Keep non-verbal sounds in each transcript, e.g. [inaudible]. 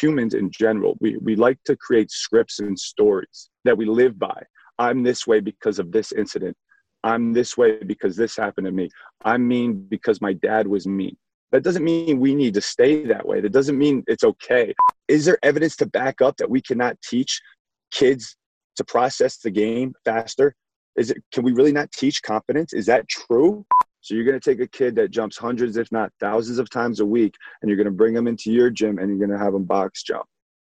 humans in general, we, we like to create scripts and stories that we live by. I'm this way because of this incident. I'm this way because this happened to me. I'm mean because my dad was mean. That doesn't mean we need to stay that way. That doesn't mean it's okay. Is there evidence to back up that we cannot teach kids to process the game faster? Is it can we really not teach confidence? Is that true? So you're going to take a kid that jumps hundreds, if not thousands of times a week, and you're going to bring them into your gym and you're going to have them box jump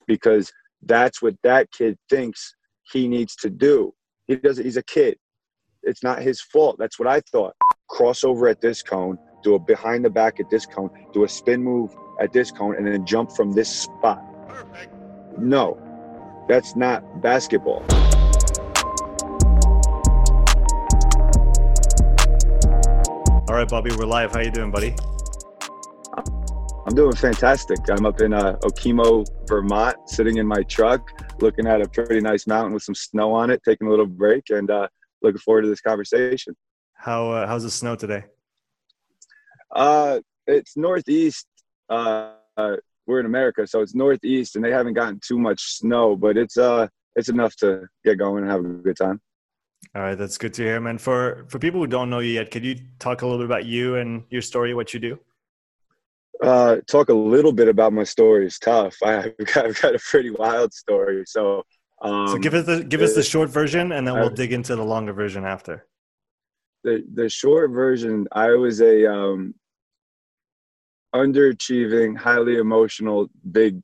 because that's what that kid thinks he needs to do. He does He's a kid. It's not his fault. That's what I thought. Crossover at this cone, do a behind the back at this cone, do a spin move at this cone, and then jump from this spot. Perfect. No, that's not basketball. All right, Bobby, we're live. How you doing, buddy? I'm doing fantastic. I'm up in uh, Okemo, Vermont, sitting in my truck, looking at a pretty nice mountain with some snow on it, taking a little break, and uh, looking forward to this conversation. How uh, how's the snow today? Uh, it's northeast. Uh, uh, we're in America, so it's northeast, and they haven't gotten too much snow, but it's uh, it's enough to get going and have a good time. All right, that's good to hear, man. For for people who don't know you yet, could you talk a little bit about you and your story, what you do? Uh, talk a little bit about my story is tough. [laughs] I've got, I've got a pretty wild story. So, um, so give us the give us the short version, and then we'll dig into the longer version after. The the short version, I was a um, underachieving, highly emotional, big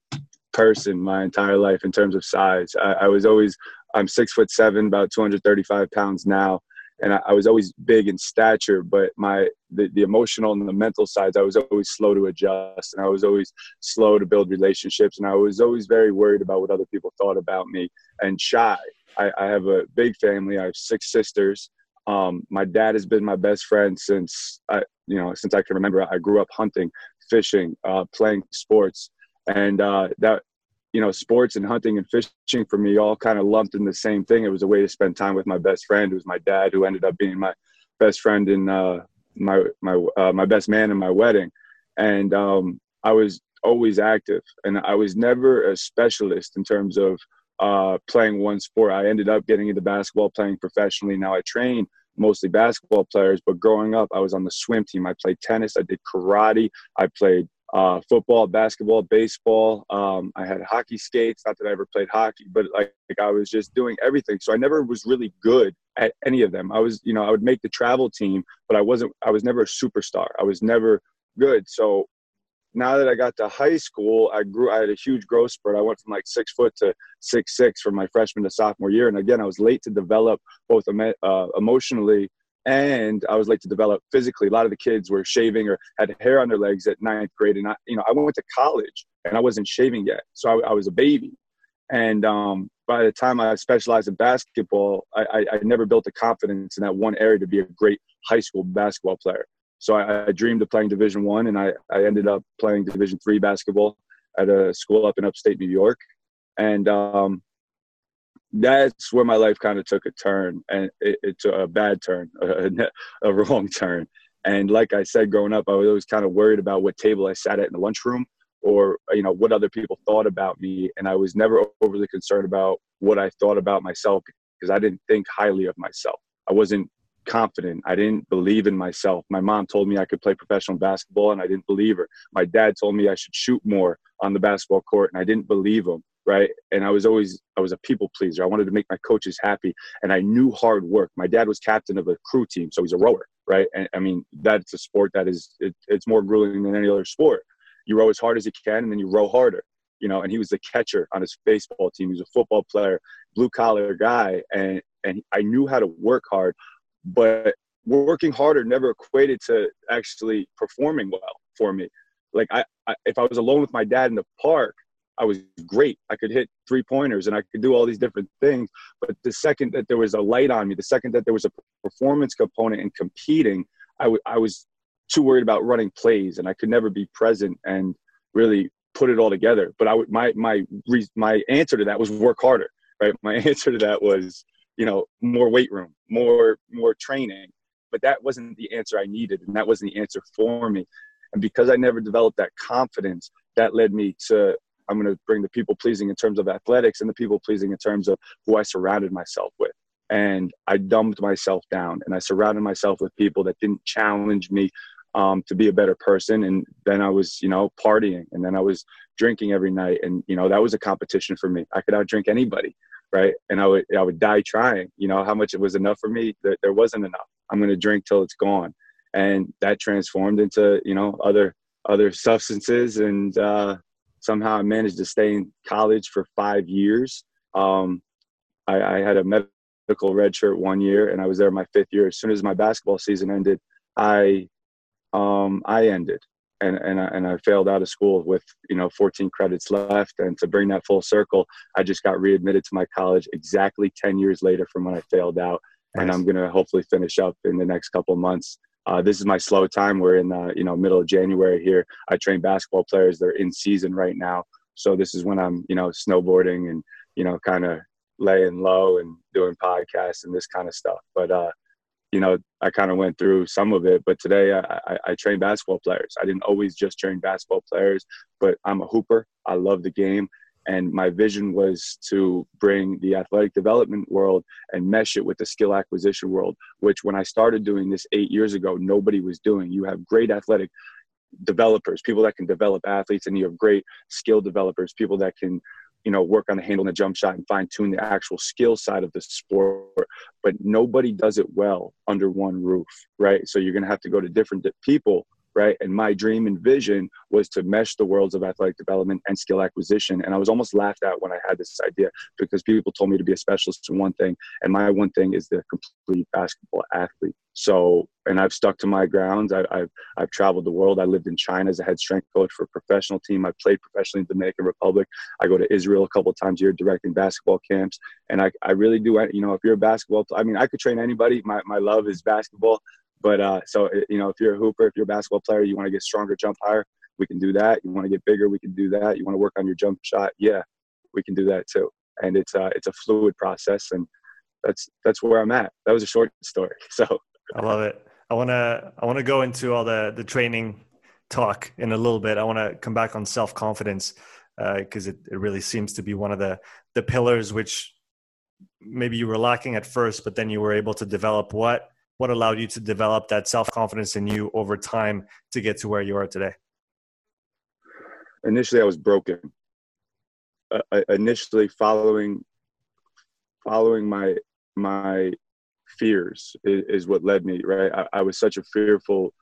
person my entire life in terms of size. I, I was always I'm six foot seven, about 235 pounds now, and I, I, was always big in stature. But my the, the emotional and the mental sides, I was always slow to adjust, and I was always slow to build relationships, and I was always very worried about what other people thought about me and shy. I, I have a big family. I have six sisters. Um, my dad has been my best friend since I, you know, since I can remember. I grew up hunting, fishing, uh, playing sports, and uh, that you know, sports and hunting and fishing for me all kind of lumped in the same thing. It was a way to spend time with my best friend, who was my dad, who ended up being my best friend in uh, my my uh, my best man in my wedding. And um, I was always active, and I was never a specialist in terms of uh, playing one sport. I ended up getting into basketball, playing professionally. Now I train mostly basketball players, but growing up, I was on the swim team. I played tennis, I did karate, I played uh, football, basketball, baseball. Um, I had hockey skates. Not that I ever played hockey, but like, like I was just doing everything. So I never was really good at any of them. I was, you know, I would make the travel team, but I wasn't. I was never a superstar. I was never good. So now that I got to high school, I grew. I had a huge growth spurt. I went from like six foot to six six from my freshman to sophomore year. And again, I was late to develop both uh, emotionally and I was late to develop physically. A lot of the kids were shaving or had hair on their legs at ninth grade, and I, you know, I went to college and I wasn't shaving yet, so I, I was a baby. And um, by the time I specialized in basketball, I, I, I, never built the confidence in that one area to be a great high school basketball player. So I, I dreamed of playing Division One, and I, I ended up playing Division Three basketball at a school up in upstate New York. And um, that's where my life kind of took a turn and it, it took a bad turn [laughs] a, a, wrong turn. And like i said growing up i was always kind of worried about what table i sat at in the lunchroom or you know what other people thought about me and i was never overly concerned about what i thought about myself because i didn't think highly of myself. I wasn't confident. I didn't believe in myself. My mom told me i could play professional basketball and i didn't believe her. My dad told me i should shoot more on the basketball court and i didn't believe him right? And I was always I was a people pleaser. I wanted to make my coaches happy, and I knew hard work. My dad was captain of a crew team, so he's a rower, right? And I mean that's a sport that is it, it's more grueling than any other sport. You row as hard as you can, and then you row harder. You know, and he was the catcher on his baseball team. He was a football player, blue collar guy, and and I knew how to work hard, but working harder never equated to actually performing well for me. Like I, I if I was alone with my dad in the park, I was great. I could hit three pointers and I could do all these different things. But the second that there was a light on me, the second that there was a performance component and competing, I, w- I was too worried about running plays and I could never be present and really put it all together. But I would, my, my, my answer to that was work harder, right? My [laughs] answer to that was, you know, more weight room, more, more training. But that wasn't the answer I needed. And that wasn't the answer for me. And because I never developed that confidence, that led me to I'm going to bring the people pleasing in terms of athletics and the people pleasing in terms of who I surrounded myself with. And I dumbed myself down and I surrounded myself with people that didn't challenge me um, to be a better person. And then I was, you know, partying and then I was drinking every night. And, you know, that was a competition for me. I could outdrink anybody. Right. And I would, I would die trying, you know, how much it was enough for me. That there wasn't enough. I'm going to drink till it's gone. And that transformed into, you know, other, other substances. And uh, somehow I managed to stay in college for five years. Um, I, I had a medical red shirt one year and I was there my fifth year. As soon as my basketball season ended, I um, I ended and and I, and I failed out of school with you know 14 credits left. And to bring that full circle, I just got readmitted to my college exactly 10 years later from when I failed out, nice. and I'm gonna hopefully finish up in the next couple of months. Uh, this is my slow time. We're in the you know middle of January here. I train basketball players. They're in season right now, so this is when I'm you know snowboarding and you know kind of laying low and doing podcasts and this kind of stuff. But uh, you know, I kind of went through some of it, but today I, I, I, train basketball players. I didn't always just train basketball players, but I'm a hooper. I love the game. And my vision was to bring the athletic development world and mesh it with the skill acquisition world, which when I started doing this eight years ago, nobody was doing. You have great athletic developers, people that can develop athletes, and you have great skill developers, people that can you know work on the handle and the jump shot and fine tune the actual skill side of the sport but nobody does it well under one roof right so you're going to have to go to different people right? And my dream and vision was to mesh the worlds of athletic development and skill acquisition. And I was almost laughed at when I had this idea because people told me to be a specialist in one thing, and my one thing is the complete basketball athlete. So, and I've stuck to my grounds. I, have I've traveled the world. I lived in China as a head strength coach for a professional team. I played professionally in the Dominican Republic. I go to Israel a couple times a year directing basketball camps. And I, I really do, you know, if you're a basketball, I mean, I could train anybody. My, my love is basketball. But uh, so you know, if you're a hooper, if you're a basketball player, you want to get stronger, jump higher, we can do that. You want to get bigger, we can do that. You want to work on your jump shot, yeah, we can do that too. And it's uh, it's a fluid process, and that's that's where I'm at. That was a short story. [laughs] So I love it. I wanna I wanna go into all the the training talk in a little bit. I want to come back on self confidence because uh, it, it really seems to be one of the the pillars which maybe you were lacking at first, but then you were able to develop. What what allowed you to develop that self-confidence in you over time to get to where you are today? Initially i was broken. Uh, initially following following my my fears is, is what led me right? I, I was such a fearful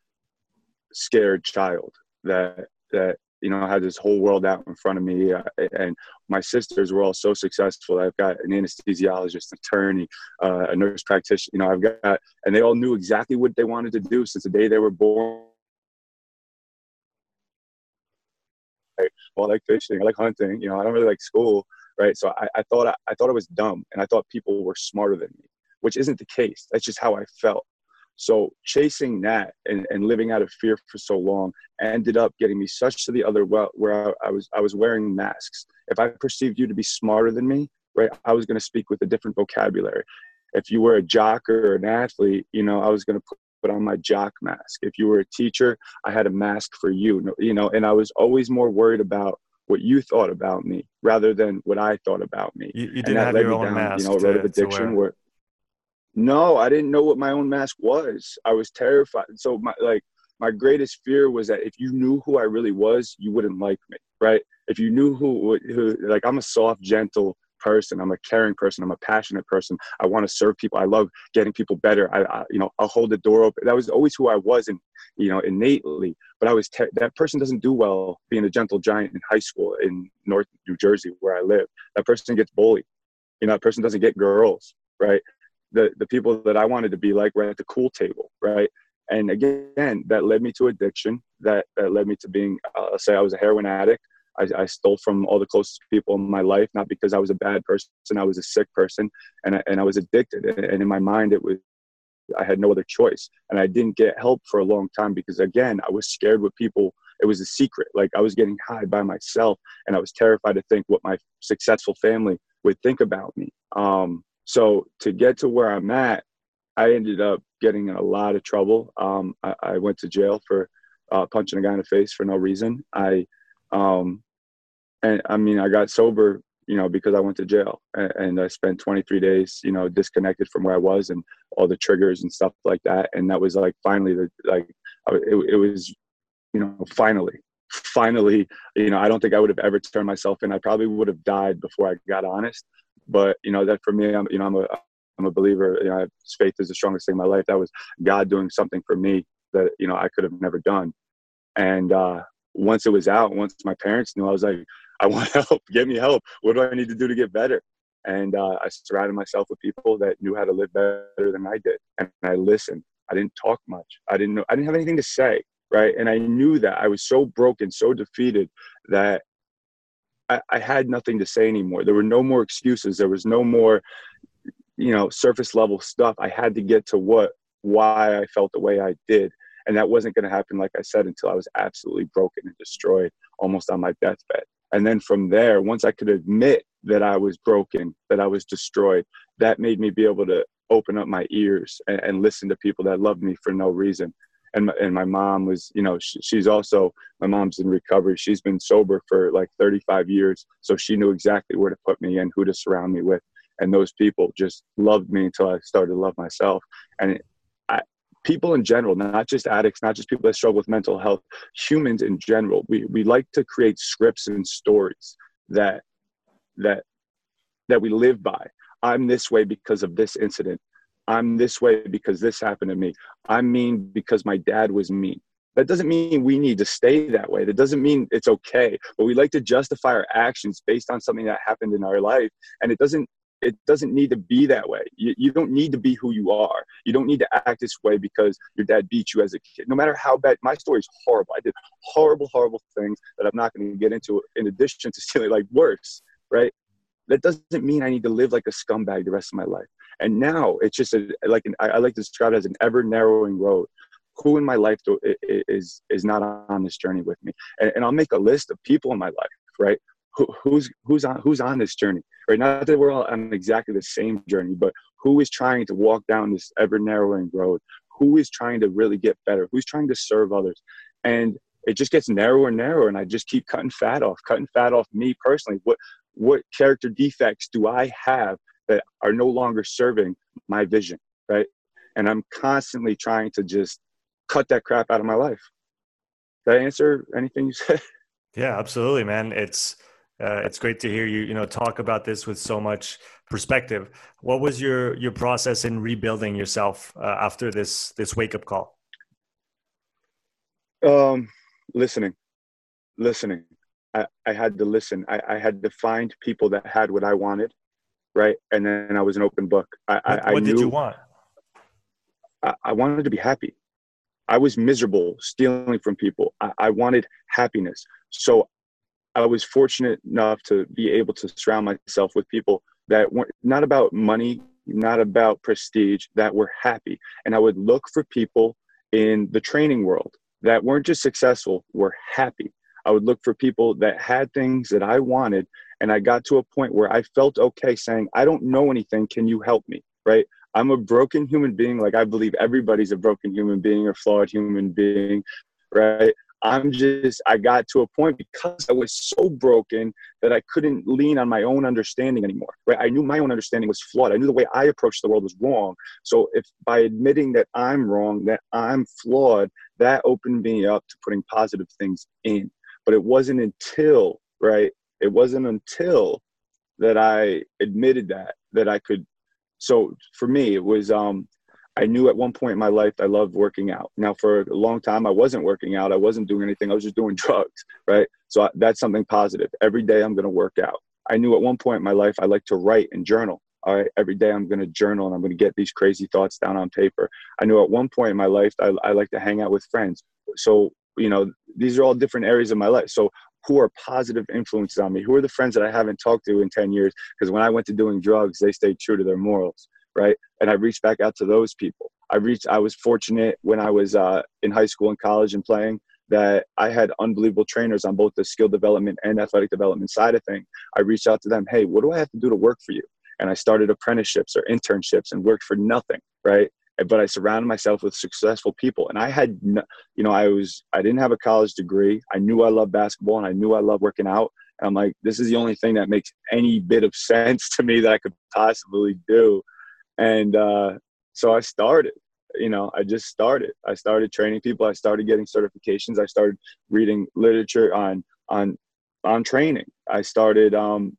scared child that that you know, I had this whole world out in front of me. Uh, and my sisters were all so successful. I've got an anesthesiologist, attorney, uh, a nurse practitioner. You know, I've got, and they all knew exactly what they wanted to do since the day they were born. Well, I like fishing. I like hunting. You know, I don't really like school, right? So I, I thought I, I thought I was dumb, and I thought people were smarter than me, which isn't the case. That's just how I felt. So chasing that and, and living out of fear for so long ended up getting me such to the other well where I, I was I was wearing masks. If I perceived you to be smarter than me, right, I was going to speak with a different vocabulary. If you were a jock or an athlete, you know, I was going to put put on my jock mask. If you were a teacher, I had a mask for you, you know, and I was always more worried about what you thought about me rather than what I thought about me. You, you didn't have your own down, mask. You know, road of addiction where no, I didn't know what my own mask was. I was terrified. So my like my greatest fear was that if you knew who I really was, you wouldn't like me, right? If you knew who, who like I'm a soft, gentle person. I'm a caring person. I'm a passionate person. I want to serve people. I love getting people better. I, I, you know, I'll hold the door open. That was always who I was, and you know, innately. But I was that person doesn't do well being a gentle giant in high school in North New Jersey, where I live. That person gets bullied. You know, that person doesn't get girls, right? The the people that I wanted to be like were at the cool table, right? And again, that led me to addiction. That that led me to being, uh, say, I was a heroin addict. I, I, stole from all the closest people in my life, not because I was a bad person. I was a sick person, and I, and I was addicted. And in my mind, it was I had no other choice, and I didn't get help for a long time because again, I was scared with people. It was a secret. Like I was getting high by myself, and I was terrified to think what my successful family would think about me. Um, so to get to where I'm at, I ended up getting in a lot of trouble. Um, I, I, went to jail for uh, punching a guy in the face for no reason. I um, and I mean, I got sober, you know, because I went to jail and, and, I spent 23 days, you know, disconnected from where I was and all the triggers and stuff like that. And that was like finally the like it, it was, you know, finally, finally, you know, I don't think I would have ever turned myself in. I probably would have died before I got honest. But you know, that for me, I'm, you know, I'm a I'm a believer. You know, faith is the strongest thing in my life. That was God doing something for me that you know I could have never done. And uh, once it was out, once my parents knew, I was like, I want [laughs] help. Get me help. What do I need to do to get better? And uh, I surrounded myself with people that knew how to live better than I did, and I listened. I didn't talk much. I didn't know. I didn't have anything to say, right? And I knew that I was so broken, so defeated that I, I had nothing to say anymore. There were no more excuses. There was no more, you know, surface level stuff. I had to get to what, why I felt the way I did. And that wasn't going to happen, like I said, until I was absolutely broken and destroyed, almost on my deathbed. And then from there, once I could admit that I was broken, that I was destroyed, that made me be able to open up my ears and, and listen to people that loved me for no reason. And my, and my mom was, you know, she, she's also, my mom's in recovery. She's been sober for like 35 years. So she knew exactly where to put me and who to surround me with. And those people just loved me until I started to love myself. And people in general, not just addicts, not just people that struggle with mental health, humans in general, we, we like to create scripts and stories that that that we live by. I'm this way because of this incident. I'm this way because this happened to me. I'm mean because my dad was mean. That doesn't mean we need to stay that way. That doesn't mean it's okay. But we like to justify our actions based on something that happened in our life. And it doesn't it doesn't need to be that way. You, you don't need to be who you are. You don't need to act this way because your dad beat you as a kid. No matter how bad, my story is horrible. I did horrible, horrible things that I'm not going to get into in addition to [laughs] stealing like worse, right? that doesn't mean I need to live like a scumbag the rest of my life. And now it's just a, like an, I, I like to describe it as an ever narrowing road. Who in my life do, is is not on this journey with me? And, and I'll make a list of people in my life, right? Who, who's who's on who's on this journey, right? Not that we're all on exactly the same journey, but who is trying to walk down this ever narrowing road? Who is trying to really get better? Who's trying to serve others? And it just gets narrower and narrower, and I just keep cutting fat off, cutting fat off me personally. What what character defects do I have that are no longer serving my vision, right? And I'm constantly trying to just cut that crap out of my life. Did I answer anything you [laughs] said? Yeah, absolutely, man. It's uh, it's great to hear you you know talk about this with so much perspective. What was your your process in rebuilding yourself uh, after this this wake up call? Um, listening, listening. I, I had to listen. I, I had to find people that had what I wanted, right? And then I was an open book. I, what, I, what did you want? I, I, wanted to be happy. I was miserable stealing from people. I, I wanted happiness. So I was fortunate enough to be able to surround myself with people that weren't not about money, not about prestige, that were happy. And I would look for people in the training world that weren't just successful, were happy. I would look for people that had things that I wanted. And I got to a point where I felt okay saying, I don't know anything. Can you help me? Right. I'm a broken human being. Like I believe everybody's a broken human being or flawed human being. Right. I'm just, I got to a point because I was so broken that I couldn't lean on my own understanding anymore. Right. I knew my own understanding was flawed. I knew the way I approached the world was wrong. So if by admitting that I'm wrong, that I'm flawed, that opened me up to putting positive things in. But it wasn't until, right? It wasn't until that I admitted that, that I could. So for me, it was, um, I knew at one point in my life I loved working out. Now, for a long time, I wasn't working out. I wasn't doing anything. I was just doing [laughs] drugs, right? So I, that's something positive. Every day I'm going to work out. I knew at one point in my life I like to write and journal. All right, every day I'm going to journal and I'm going to get these crazy thoughts down on paper. I knew at one point in my life I, I like to hang out with friends. So you know these are all different areas of my life so who are positive influences on me who are the friends that i haven't talked to in 10 years because when i went to doing drugs they stayed true to their morals right? And i reached back out to those people. I reached i was fortunate when i was uh, in high school and college and playing that i had unbelievable trainers on both the skill development and athletic development side of things. I reached out to them hey what do i have to do to work for you? And i started apprenticeships or internships and worked for nothing right but I surrounded myself with successful people. And I had, you know, I was, I didn't have a college degree. I knew I loved basketball and I knew I loved working out. And I'm like, this is the only thing that makes any bit of [laughs] sense to me that I could possibly do. And uh, so I started. You know, I just started. I started training people. I started getting certifications. I started reading literature on on on training. I started um,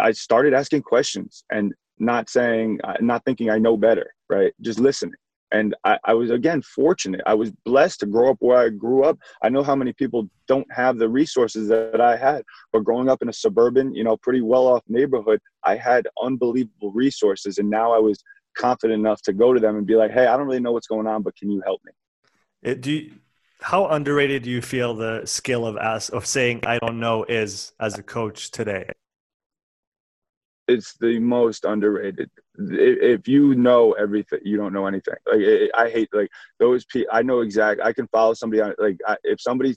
I started asking questions and not saying, uh, not thinking I know better, right? Just listening. And I, I, was again fortunate. I was blessed to grow up where I grew up. I know how many people don't have the resources that I had, but growing up in a suburban, you know, pretty well off neighborhood, I had unbelievable resources. And now I was confident enough to go to them and be like, hey, I don't really know what's going on, but can you help me? It, do you, how underrated do you feel the skill of as of saying I don't know is as a coach today? It's the most underrated. If you know everything, you don't know anything. Like I hate like those people. I know exact. I can follow somebody on like if somebody's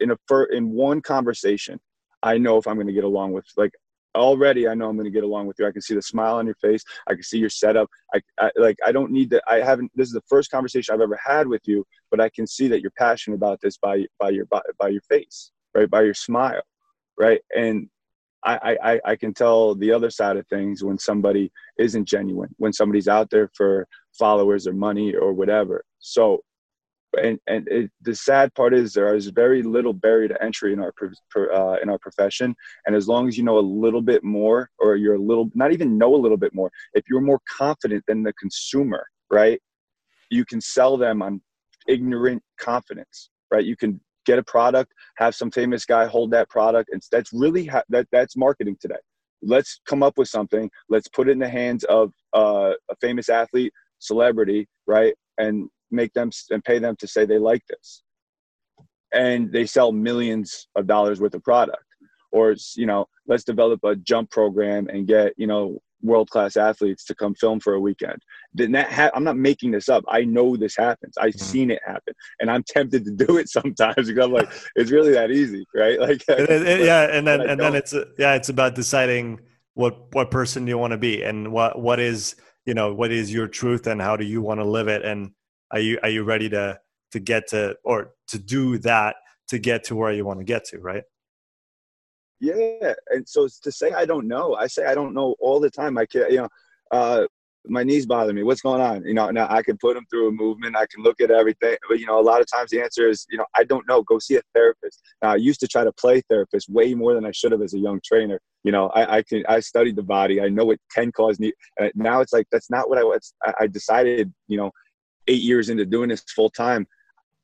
in a fir- in one conversation, I know if I'm going to get along with like already. I know I'm going to get along with you. I can see the smile on your face. I can see your setup. I, I like. I don't need that. I haven't. This is the first conversation I've ever had with you, but I can see that you're passionate about this by by your by, by your face, right? By your smile, right? And I, I, I can tell the other side of things when somebody isn't genuine, when somebody's out there for followers or money or whatever. So, and and it, the sad part is there is very little barrier to entry in our uh, in our profession, and as long as you know a little bit more, or you're a little not even know a little bit more, if you're more confident than the consumer, right, you can sell them on ignorant confidence, right? You can get a product, have some famous guy hold that product, and that's really ha- that that's marketing today. Let's come up with something. Let's put it in the hands of uh, a famous athlete, celebrity, right, and make them and pay them to say they like this, and they sell millions of dollars worth of product. Or you know, let's develop a jump program and get you know world class athletes to come film for a weekend. Then that ha- I'm not making this up. I know this happens. I've mm-hmm. seen it happen, and I'm tempted to [laughs] do it sometimes because I'm like, it's really that easy, right? [laughs] Like, it, it, yeah, and then and then it's yeah, it's about deciding what what person you want to be and what what is you know what is your truth and how do you want to live it and are you are you ready to to get to or to do that to get to where you want to get to right yeah, and so to say I don't know, I say I don't know all the time. My kid, you know, uh, my knees bother me. What's going on? You know, now I can put them through a movement. I can look at everything. But you know, a lot of times the answer is, you know, I don't know. Go see a therapist. Now, I used to try to play therapist way more than I should have as a young trainer. You know, I, I can I studied the body. I know what can cause knee. Now it's like that's not what I was. I decided, you know, eight years into doing this full time,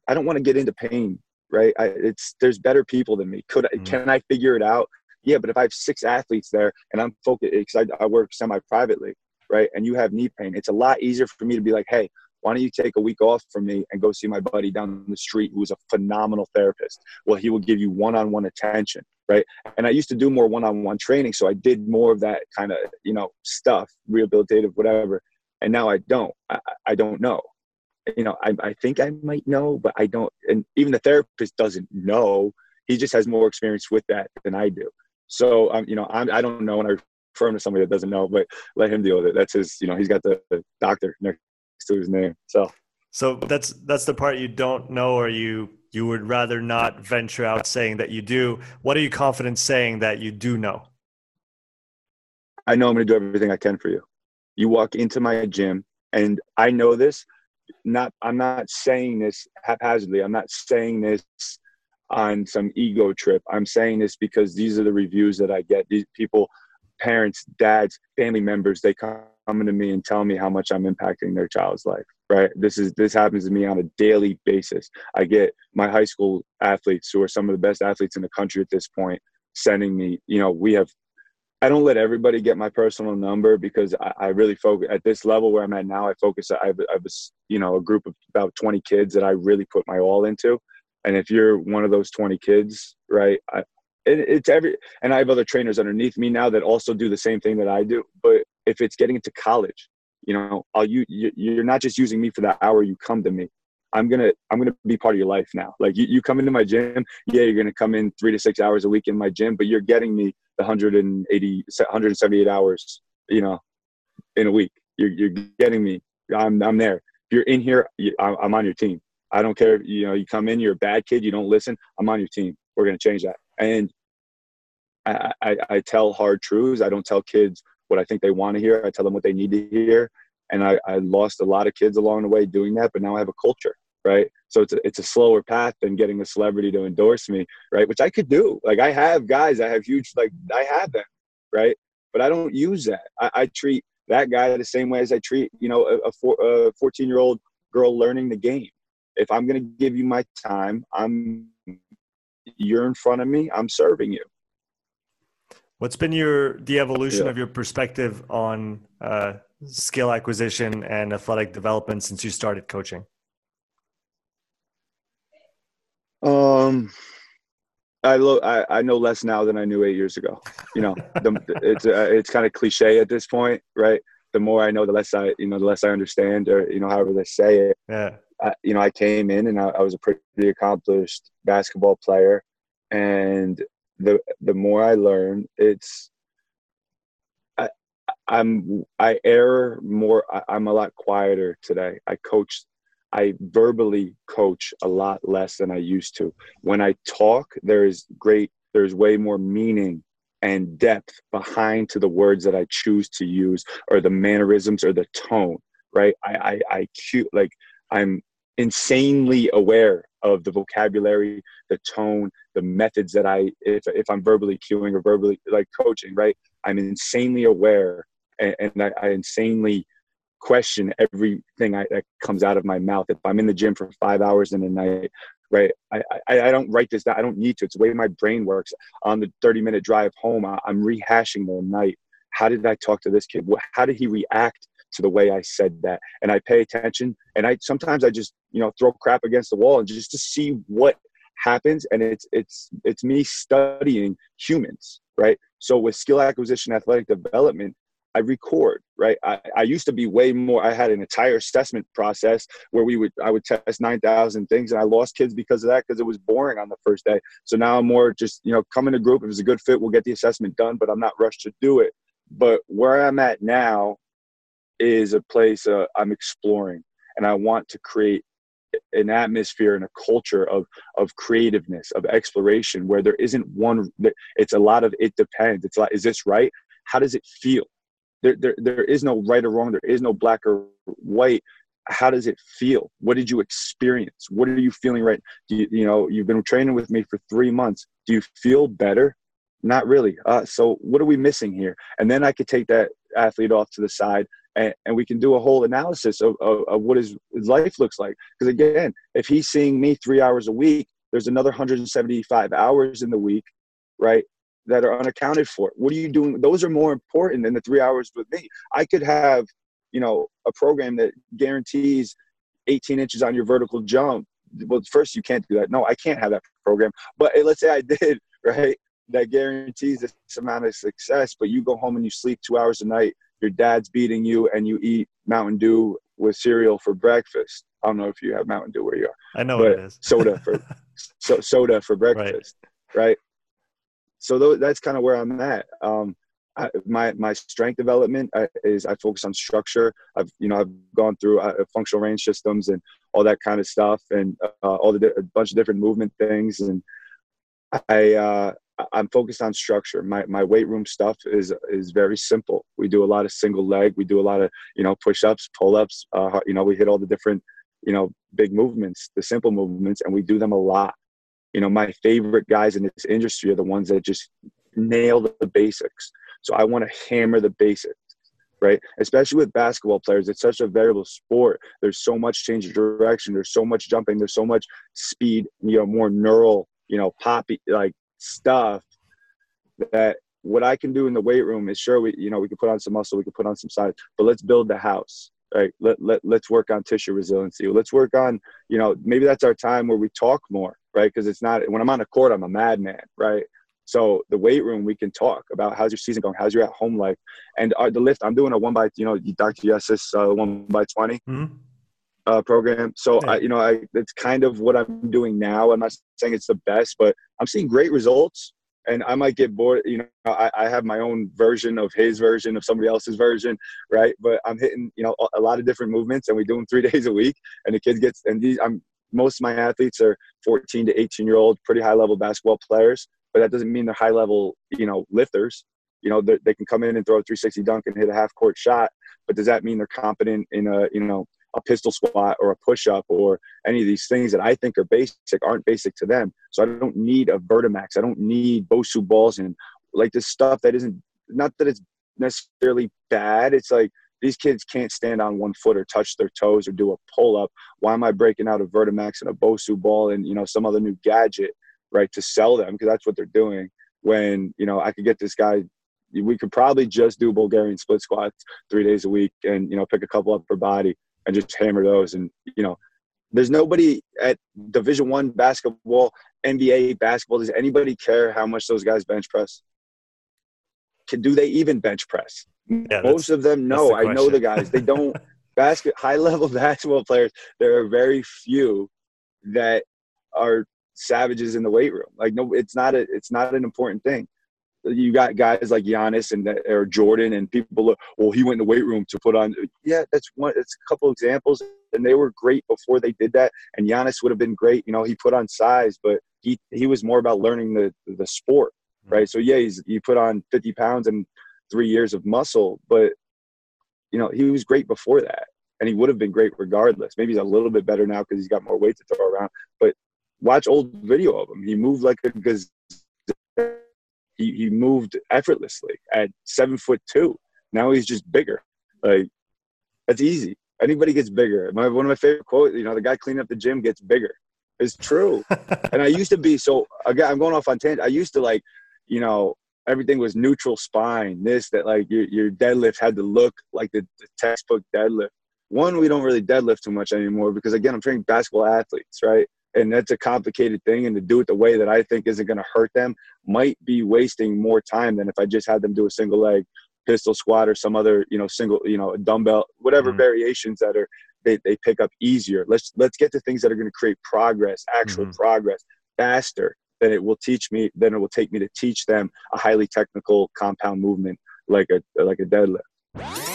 I don't want to get into pain right? I, it's there's better people than me. Could mm-hmm. can I figure it out? Yeah, but if I have six athletes there and I'm focused because I, I work semi privately, right? And you have knee pain, it's a lot easier for me to be like, hey, why don't you take a week off from me and go see my buddy down the street who's a phenomenal therapist? Well, he will give you one-on-one attention, right? And I used to do more one-on-one training, so I did more of that kind of you know stuff, rehabilitative, whatever. And now I don't. I, I don't know, you know, I, I think I might know, but I don't. And even the therapist doesn't know. He just has more experience with that than I do. So, um, you know, I'm, I don't know, and I refer him to somebody that doesn't know, but let him deal with it. That's his, you know, he's got the, the doctor next to his name. So, so that's that's the part you don't know, or you you would rather not venture out saying that you do. What are you confident saying that you do know? I know I'm going to do everything I can for you. You walk into my gym, and I know this not i'm not saying this haphazardly. I'm not saying this on some ego trip. I'm saying this because these are the reviews that i get. These people parents dads family members they come to me and tell me how much i'm impacting their child's life right? This is this happens to me on a daily basis. I get my high school athletes who are some of the best athletes in the country at this point sending me you know we have I don't let everybody get my personal number because I, I, really focus at this level where I'm at now. I focus. I have, I a, you know a group of about 20 kids that I really put my all into, and if you're one of those 20 kids, right? I, it, it's every and I have other trainers underneath me now that also do the same thing that I do. But if it's getting into college, you know, I'll you you're not just using me for that hour you come to me. I'm gonna I'm gonna be part of your life now. Like you, you come into my gym, yeah, you're gonna come in three to six hours a week in my gym, but you're getting me the 180 178 hours, you know, in a week. You're you're getting me. I'm I'm there. If you're in here, I'm on your team. I don't care. You know, you come in, you're a bad kid, you don't listen. I'm on your team. We're gonna change that. And I, I, I tell hard truths. I don't tell kids what I think they want to hear. I tell them what they need to hear. And I, I lost a lot of kids along the way doing that, but now I have a culture, right? So it's a, it's a slower path than getting a celebrity to endorse me, right? Which I could do. Like I have guys, I have huge, like I have them, right? But I don't use that. I, I treat that guy the same way as I treat, you know, a, a, four, a 14 year old girl learning the game. If I'm going to give you my time, I'm, you're in front of me, I'm serving you. What's been your the evolution yeah. of your perspective on uh, skill acquisition and athletic development since you started coaching? Um, I lo- I, I know less now than I knew eight years ago. You know, the, [laughs] it's uh, it's kind of cliche at this point, right? The more I know, the less I you know, the less I understand, or you know, however they say it. Yeah. I, you know, I came in and I, I was a pretty accomplished basketball player, and the the more I learn, it's I I'm I err more. I, I'm a lot quieter today. I coach. I verbally coach a lot less than I used to. When I talk, there is great. There's way more meaning and depth behind to the words that I choose to use, or the mannerisms, or the tone. Right? I I, I like I'm insanely aware of the vocabulary, the tone, the methods that I, if, if I'm verbally cueing or verbally like coaching, right? I'm insanely aware and, and I, I, insanely question everything I, that comes out of my mouth. If I'm in the gym for five hours in a night, right? I, I, I don't write this down. I don't need to. It's the way my brain works. On the 30 minute drive home, I, I'm rehashing the night. How did I talk to this kid? How did he react to the way I said that. And I pay attention. And I sometimes I just, you know, throw crap against the wall and just to see what happens. And it's it's it's me studying humans, right? So with skill acquisition, athletic development, I record, right? I, I used to be way more. I had an entire assessment process where we would I would test nine thousand things, and I lost kids because of that because it was boring on the first day. So now I'm more just you know come in a group. If it's a good fit, we'll get the assessment done, but I'm not rushed to do it. But where I'm at now is a place uh, I'm exploring, and I want to create an atmosphere and a culture of of creativeness, of exploration, where there isn't one. It's a lot of it depends. It's like, is this right? How does it feel? There, there, there is no right or wrong. There is no black or white. How does it feel? What did you experience? What are you feeling right? You, you know, you've been training with me for three months. Do you feel better? Not really. Uh, so what are we missing here? And then I could take that athlete off to the side and, and we can do a whole analysis of, of, of what his, his life looks like. Because again, if he's seeing me three hours a week, there's another 175 hours in the week, right? That are unaccounted for. What are you doing? Those are more important than the three hours with me. I could have, you know, a program that guarantees 18 inches on your vertical jump. Well, first you can't do that. No, I can't have that program. But eh, let's say I [laughs] did, right? That guarantees this amount of success. But you go home and you sleep two hours a night your dad's beating you and you eat Mountain Dew with cereal for breakfast. I don't know if you have Mountain Dew where you are. I know it is. soda for [laughs] so, soda for breakfast, right? right? So th- that's kind of where I'm at. Um, I, my my strength development uh, is I focus on structure. I've you know I've gone through uh, functional range systems and all that kind of stuff, and uh, all the a bunch of different movement things. And I uh, I'm focused on structure. My my weight room stuff is is very simple. We do a lot of single leg. We do a lot of you know push ups, pull ups. Uh, you know we hit all the different you know big movements, the simple movements, and we do them a lot. You know my favorite guys in this industry are the ones that just nail the basics. So I want to hammer the basics right? Especially with basketball players, it's such a variable sport. There's so much change of direction. There's so much jumping. There's so much speed. You know, more neural. You know, poppy like stuff that what I can do in the weight room is sure we you know we can put on some muscle, we can put on some size, but let's build the house. Right. Let, let, let's work on tissue resiliency. Let's work on, you know, maybe that's our time where we talk more, right? Because it's not when I'm on the court, I'm a madman, right? So the weight room, we can talk about how's your season going, how's your at home life, and uh, the lift. I'm doing a one by, you know, Dr. Yessis's uh, one by 20 mm-hmm. uh, program. So yeah. I, you know, I it's kind of what I'm doing now. I'm not saying it's the best, but I'm seeing great results and I might get bored. You know, I, I, have my own version of his version of somebody else's version, right? But I'm hitting, you know, a lot of different movements, and we do them three [laughs] days a week. And the kids gets, and these, I'm most of my athletes are 14 to 18 year old, pretty high level basketball players. but that doesn't mean they're high level, you know, lifters. You know, they can come in and throw a 360 dunk and hit a half court shot, but does that mean they're competent in a, you know, a pistol squat or a push up or any of these things that I think are basic aren't basic to them. So I don't need a Vertimax. I don't need Bosu balls and like this stuff that isn't not that it's necessarily bad. It's like these kids can't stand on one foot or touch their toes or do a pull up. Why am I breaking out a Vertimax and a Bosu ball and you know some other new gadget, right, to sell them because that's what they're doing. When you know I could get this guy, we could probably just do Bulgarian split squats three days a week and you know pick a couple up per body and just hammer those. And you know, there's nobody at Division One basketball, NBA basketball. Does anybody care how much those guys bench press? Can, do they even bench press? Yeah, Most of them, no. The I know the guys. They [laughs] don't. basket high level [laughs] basketball players. There are very few that are savages in the weight room. Like no, it's not a. It's not an important thing. You got guys like Giannis and or Jordan, and people look. Well, he went in the weight room to put on. Yeah, that's one. It's a couple examples, and they were great before they did that. And Giannis would have been great. You know, he put on size, but he he was more about learning the the sport, mm-hmm. right? So yeah, he's he put on 50 pounds and three years of muscle, but you know, he was great before that. And he would have been great regardless. Maybe he's a little bit better now because he's got more weight to throw around. But watch old video of him. He moved like a gazelle. He, he moved effortlessly at seven foot two. Now he's just bigger. Like that's easy. Anybody gets bigger. My, one of my favorite quotes, you know, the guy cleaning up the gym gets bigger. It's true. [laughs] and I used to be so again. I'm going off on tangent. I used to like, you know, everything was neutral spine. This that like your your deadlift had to look like the, the textbook deadlift. One, we don't really deadlift too much anymore because again, I'm training basketball athletes, right? And that's a complicated thing. And to do it the way that I think isn't going to hurt them might be wasting more time than if I just had them do a single leg pistol squat or some other, you know, single, you know, dumbbell, whatever mm-hmm. variations that are they, they pick up easier. Let's let's get to things that are going to create progress, actual mm-hmm. progress, faster than it will teach me then it will take me to teach them a highly technical compound movement like a like a deadlift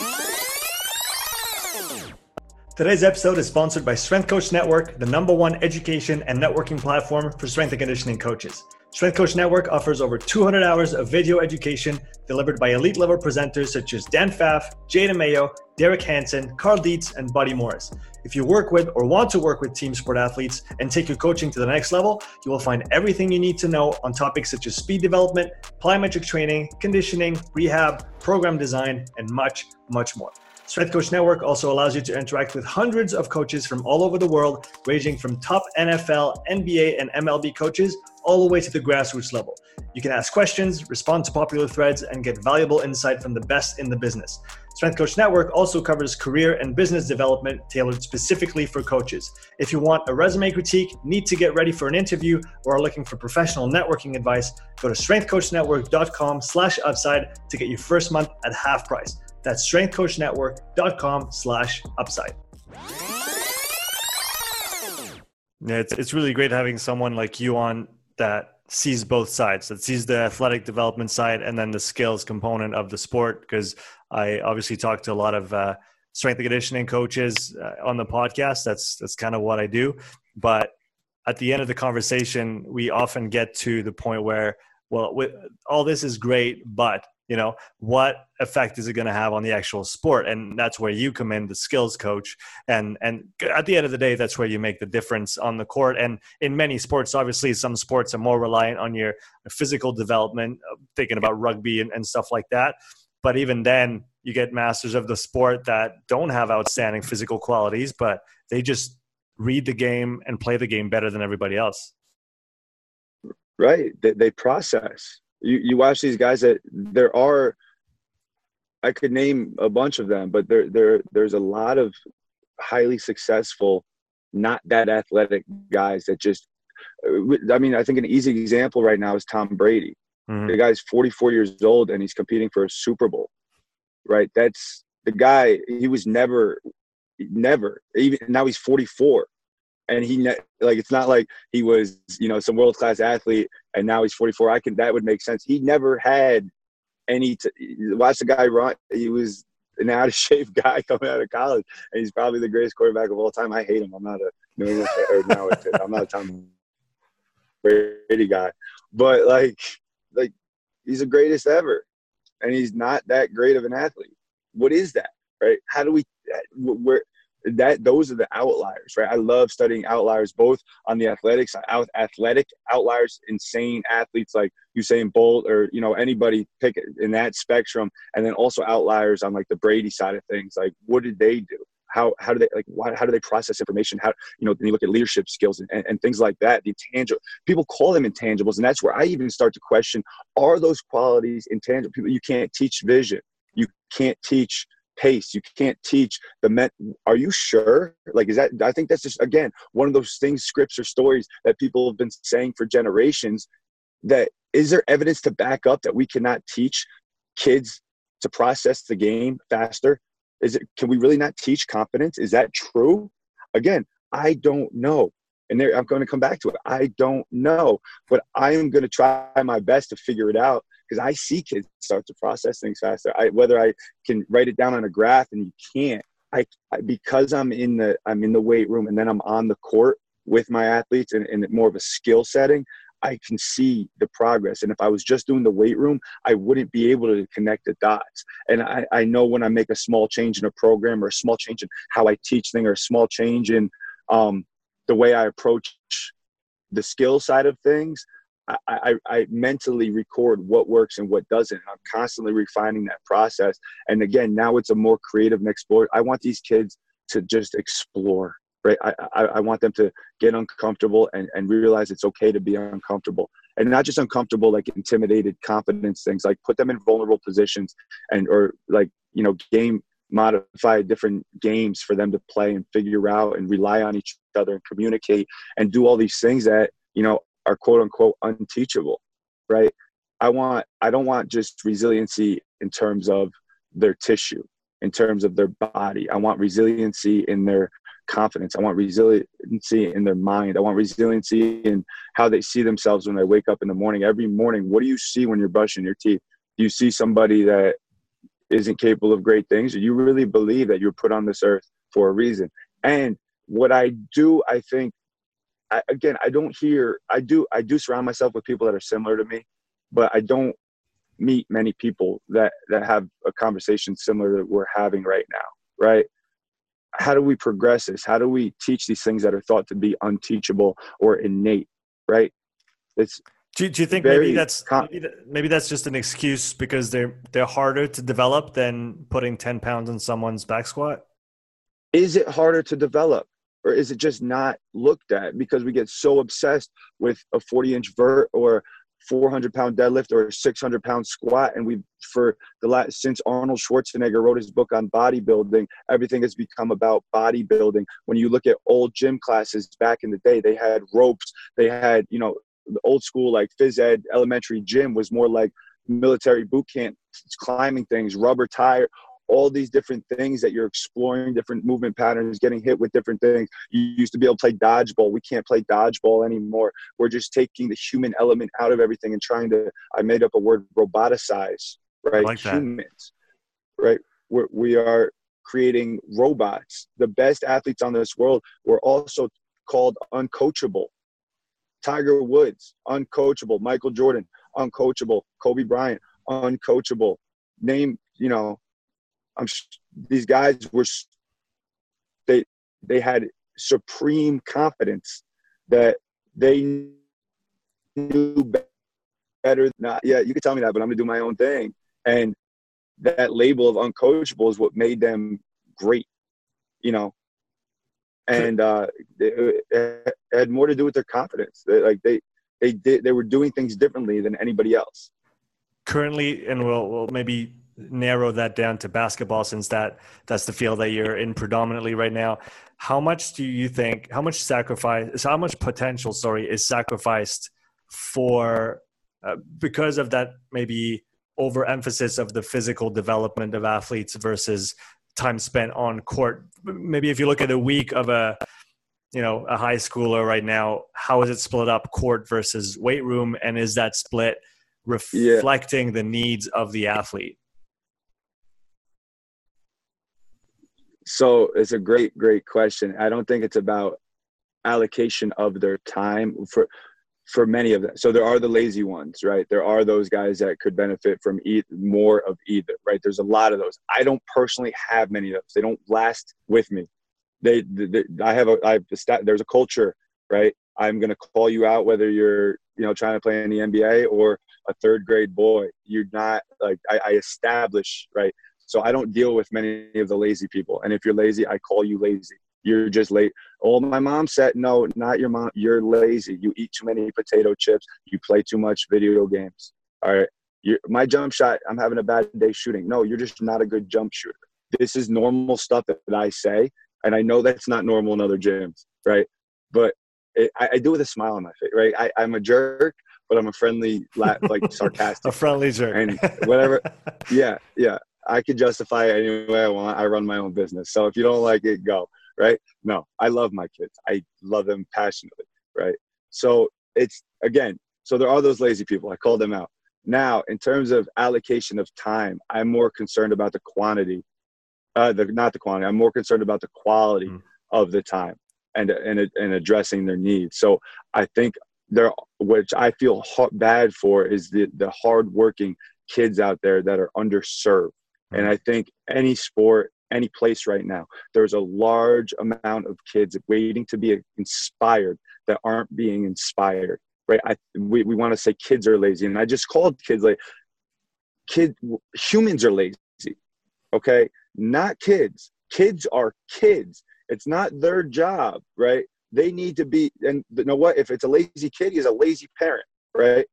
Today's episode is sponsored by Strength Coach Network, the number one education and networking platform for strength and conditioning coaches. Strength Coach Network offers over 200 hours of video education delivered by elite level presenters such as Dan Pfaff, Jay DeMayo, Derek Hansen, Cal Dietz, and Buddy Morris. If you work with or want to work with team sport athletes and take your coaching to the next level, you will find everything you need to know on topics such as speed development, plyometric training, conditioning, rehab, program design, and much, much more. Strength Coach Network also allows you to interact with hundreds of coaches from all over the world, ranging from top NFL, NBA, and MLB coaches all the way to the grassroots level. You can ask questions, respond to popular threads, and get valuable insight from the best in the business. Strength Coach Network also covers career and business development tailored specifically for coaches. If you want a resume critique, need to get ready for an interview, or are looking for professional networking advice, go to strengthcoachnetwork.com slash upside to get your first month at half price. That's strengthcoachnetwork.com slash upside. Yeah, it's, it's really great having someone like you on that sees both sides, that sees the athletic development side and then the skills component of the sport. Because I obviously talk to a lot of uh, strength and conditioning coaches uh, on the podcast. That's that's kind of what I do. But at the end of the conversation, we often get to the point where, well, with, all this is great, but you know what effect is it going to have on the actual sport? And that's where you come in the skills coach. And and at the end of the day that's where you make the difference on the court. And in many sports obviously some sports are more reliant on your physical development thinking about rugby and, and stuff like that. But even then you get masters of the sport that don't have outstanding physical qualities but they just read the game and play the game better than everybody else. Right. They, they process you, you watch these guys that there are I could name a bunch of them, but there there there's a lot of highly successful, not that athletic guys that just I mean, I think an easy example right now is Tom Brady. Mm-hmm. The guy's 44 years old and he's competing for a Super Bowl. Right? That's the guy he was never never even now he's 44 and he like it's not like he was you know some world class athlete and now he's 44 i can that would make sense. He never had any t- watch the guy run. He was an out of shape [laughs] guy coming out of college and he's probably the greatest quarterback of all time. I hate him. I'm not a new england or no i'm not a tom brady guy. But like like he's the greatest ever and he's not that great of an athlete. What is that right? How do we where that those are the outliers right? I love studying outliers both on the athletics out athletic outliers insane athletes like usain bolt or you know anybody pick in that spectrum and then also outliers on like the brady side of things. Like what did they do? How how do they like why, how do they process information? How you know then you look at leadership skills and, and, and things like that the intangible people call them intangibles and that's where i even start to question are those qualities intangible? People you can't teach vision. You can't teach pace. You can't teach the met are you sure? Like is that i think that's just again one of those things scripts or stories that people have been saying for generations that is there evidence to back up that we cannot teach kids to process the game faster? Is it can we really not teach confidence is that true? Again i don't know. And there, i'm going to come back to it. I don't know. But i am going to try my best to figure it out because I see kids start to process things faster. I, whether I can write it down on a graph and you can't, I, I, because I'm in the I'm in the weight room and then I'm on the court with my athletes in, in more of a skill setting. I can see the progress. And if I was just doing the weight room, I wouldn't be able to connect the dots. And I, I know when I make a small change in a program or a small change in how I teach things or a small change in um, the way I approach the skill side of things, I, I, I, mentally record what works and what doesn't. I'm constantly refining that process. And again, now it's a more creative and explore. I want these kids to just explore, right? I, I, I want them to get uncomfortable and, and realize it's okay to be uncomfortable. And not just uncomfortable, like intimidated confidence things, like put them in vulnerable positions and, or like, you know, game modify different games for them to play and figure out and rely on each other and communicate and do all these things that, you know, are quote unquote unteachable, right? I want I don't want just resiliency in terms of their tissue, in terms of their body. I want resiliency in their confidence. I want resiliency in their mind. I want resiliency in how they see themselves when they wake up in the morning. Every morning, what do you see when you're brushing your teeth? Do you see somebody that isn't capable of great things? Or you really believe that you're put on this earth for a reason? And what I do, I think, I, again, I don't hear. I do. I do surround myself with people that are similar to me, but I don't meet many people that that have a conversation similar that we're having right now. Right? How do we progress this? How do we teach these things that are thought to be unteachable or innate? Right? It's do, do you think maybe that's maybe, maybe, that's just an excuse because they're they're harder to develop than putting ten pounds on someone's back squat? Is it harder to develop? Or is it just not looked at? Because we get so obsessed with a 40 inch vert or 400 pound deadlift or 600 pound squat. And we for the last since arnold schwarzenegger wrote his book on bodybuilding everything has become about bodybuilding. When you look at old gym classes back in the day they had ropes. They had you know the old school like phys ed elementary gym was more like military boot camp climbing things rubber tire all these different things that you're exploring different movement patterns getting hit with different things. You used to be able to play dodgeball. We can't play dodgeball anymore. We're just taking the human element out of everything and trying to i made up a word roboticize right? Like humans right? We're, we are creating robots. The best athletes on this world were also called uncoachable. Tiger woods uncoachable. Michael jordan uncoachable. Kobe bryant uncoachable. Name you know I'm these guys were they they had supreme confidence that they knew better. Not yeah, you could tell me that, but I'm gonna do my own thing. And that label of uncoachable is what made them great, you know. And uh, it, it had more to do with their confidence. They, like they they did they were doing things differently than anybody else. Currently, and we'll, we'll maybe narrow that down to basketball since that that's the field that you're in predominantly right now. How much do you think how much sacrifice how much potential sorry is sacrificed for uh, because of that maybe overemphasis of the physical development of athletes versus time spent on court? Maybe if you look at a week of a you know a high schooler right now how is it split up court versus weight room? And is that split reflecting yeah. the needs of the athlete So it's a great, great question. I don't think it's about allocation of their time for for many of them. So there are the lazy ones, right? There are those guys that could benefit from eat more of either, right? There's a lot of those. I don't personally have many of those. They don't last with me. They, they, they I have a, I have stat, there's a culture, right? I'm going to call you out whether you're, you know, trying to play in the NBA or a third grade boy. You're not like I, I establish, right? So I don't deal with many of the lazy people. And if you're lazy, I call you lazy. You're just late. Oh, my mom said, no, not your mom. You're lazy. You eat too many potato chips. You play too much video games. All right. You're, my jump shot, I'm having a bad day shooting. No, you're just not a good jump shooter. This is normal stuff that I say. And I know that's not normal in other gyms, right? But it, I, I, do with a smile on my face, right? I, I'm a jerk, but I'm a friendly, like [laughs] sarcastic. a friendly jerk. And whatever. [laughs] yeah, yeah. I can justify it any way I want. I run my own business. So if you don't like it, go. Right? No, I love my kids. I love them passionately. Right? So it's again. So there are those lazy people. I call them out. Now, in terms of allocation of time, I'm more concerned about the quantity, uh, the not the quantity. I'm more concerned about the quality mm. of the time and and and addressing their needs. So I think there, which I feel bad for, is the the hardworking kids out there that are underserved and I think any sport, any place right now, there's a large amount of kids waiting to be inspired that aren't being inspired. Right? I, we, we want to say kids are lazy, and I just called kids like kid humans are lazy. Okay, not kids. Kids are kids. It's not their job, right? They need to be, and you know what? If it's a lazy kid, he's a lazy parent, right?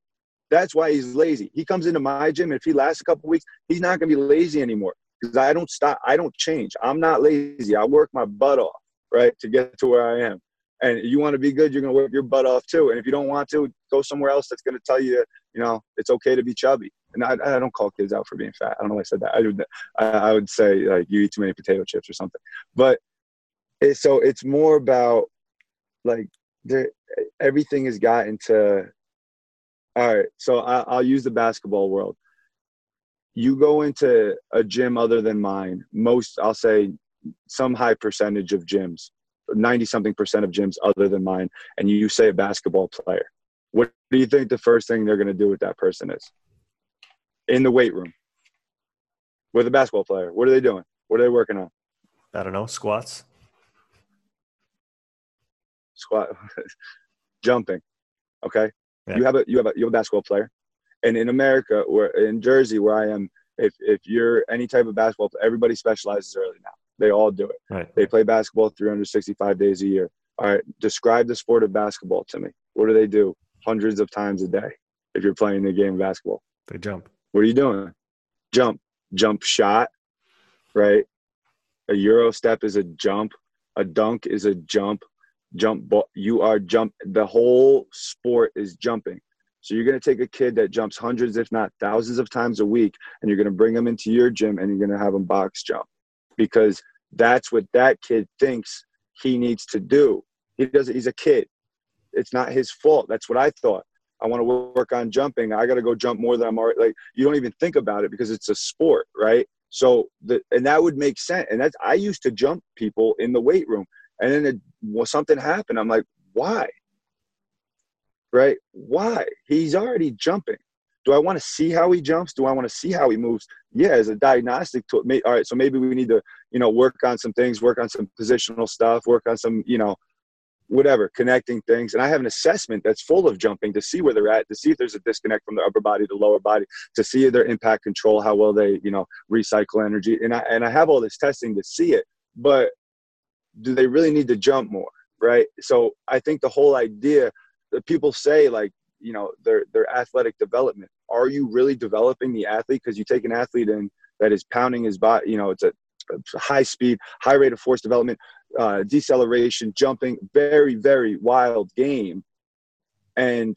That's why he's lazy. He comes into my gym, if he lasts a couple weeks, he's not going to be lazy anymore because I don't stop. I don't change. I'm not lazy. I work my butt off, right, to get to where I am. And you want to be good, you're going to work your butt off too. And if you don't want to, go somewhere else that's going to tell you, you know, it's okay to be chubby. And I, I don't call kids out for being fat. I don't know why I said that. I would, I would say like you eat too many potato chips or something. But it, so it's more about like there, everything has gotten to all right, so I, will use the basketball world. You go into a gym other than mine, most, I'll say some high percentage of gyms, 90 something percent of gyms other than mine, and you say a basketball player. What do you think the first thing they're going to do with that person is? In the weight room with a basketball player. What are they doing? What are they working on? I don't know. Squats. Squat. [laughs] Jumping. Okay. Yeah. You have a you have a you have a basketball player, and in America or in Jersey where I am, if if you're any type of basketball, player, everybody specializes early now. They all do it. Right. They play basketball 365 days a year. All right, describe the sport of basketball to me. What do they do hundreds of times a day? If you're playing the game of basketball, they jump. What are you doing? Jump, jump shot, right? A euro step is a jump. A dunk is a jump jump ball. You are jump. The whole sport is jumping. So you're going to take a kid that jumps hundreds, if not thousands of times a week, and you're going to bring him into your gym and you're going to have him box jump because that's what that kid thinks he needs to do. He does. He's a kid. It's not his fault. That's what I thought. I want to work on jumping. I got to go jump more than I'm already like. You don't even think about it because it's a sport, right? So the and that would make sense. And that's I used to jump people in the weight room. And then it, well, something happened. I'm like, why? Right? Why? He's already jumping. Do I want to see how he jumps? Do I want to see how he moves? Yeah, as a diagnostic tool. All right, so maybe we need to, you know, work on some things, work on some positional stuff, work on some, you know, whatever, connecting things. And I have an assessment that's full of jumping to see where they're at, to see if there's a disconnect from the upper body to lower body, to see their impact control, how well they, you know, recycle energy. And I and I have all this testing to see it. But do they really need to jump more right? So i think the whole idea that people say like you know their their athletic development are you really developing the athlete? Because you take an athlete in that is pounding his body you know it's a, a high speed high rate of force development uh, deceleration jumping very very wild game. And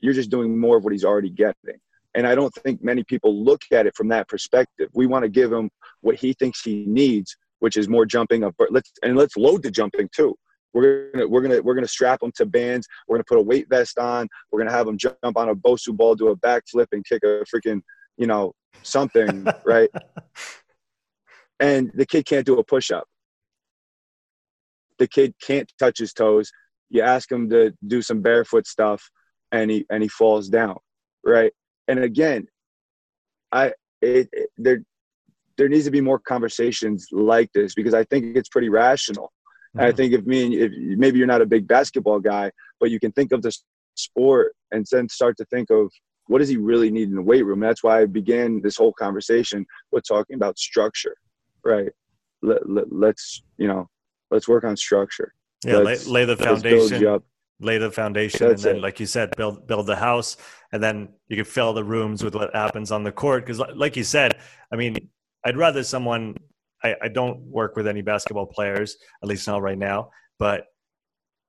you're just doing more of what he's already getting. And i don't think many people look at it from that perspective. We want to give him what he thinks he needs which is more jumping of let's and let's load the jumping too. We're gonna we're gonna we're gonna strap them to bands. We're gonna put a weight vest on. We're gonna have them jump on a Bosu ball, do a backflip, and kick a freaking you know something [laughs] right. And the kid can't do a push up. The kid can't touch his toes. You ask him to do some barefoot stuff, and he and he falls down, right? And again, I it, it there there needs to be more conversations like this because I think it's pretty rational. Mm-hmm. I think if me and if maybe you're not a big basketball guy, but you can think of the sport and then start to think of what does he really need in the weight room. That's why I began this whole conversation with talking about structure, right? Let, let, let's you know let's work on structure. Yeah, lay, lay, the foundation. Lay the foundation, That's and then, it. like you said, build build the house, and then you can fill the rooms with what happens on the court. Because, like you said, I mean, I'd rather someone. I, I don't work with any basketball players, at least not right now. But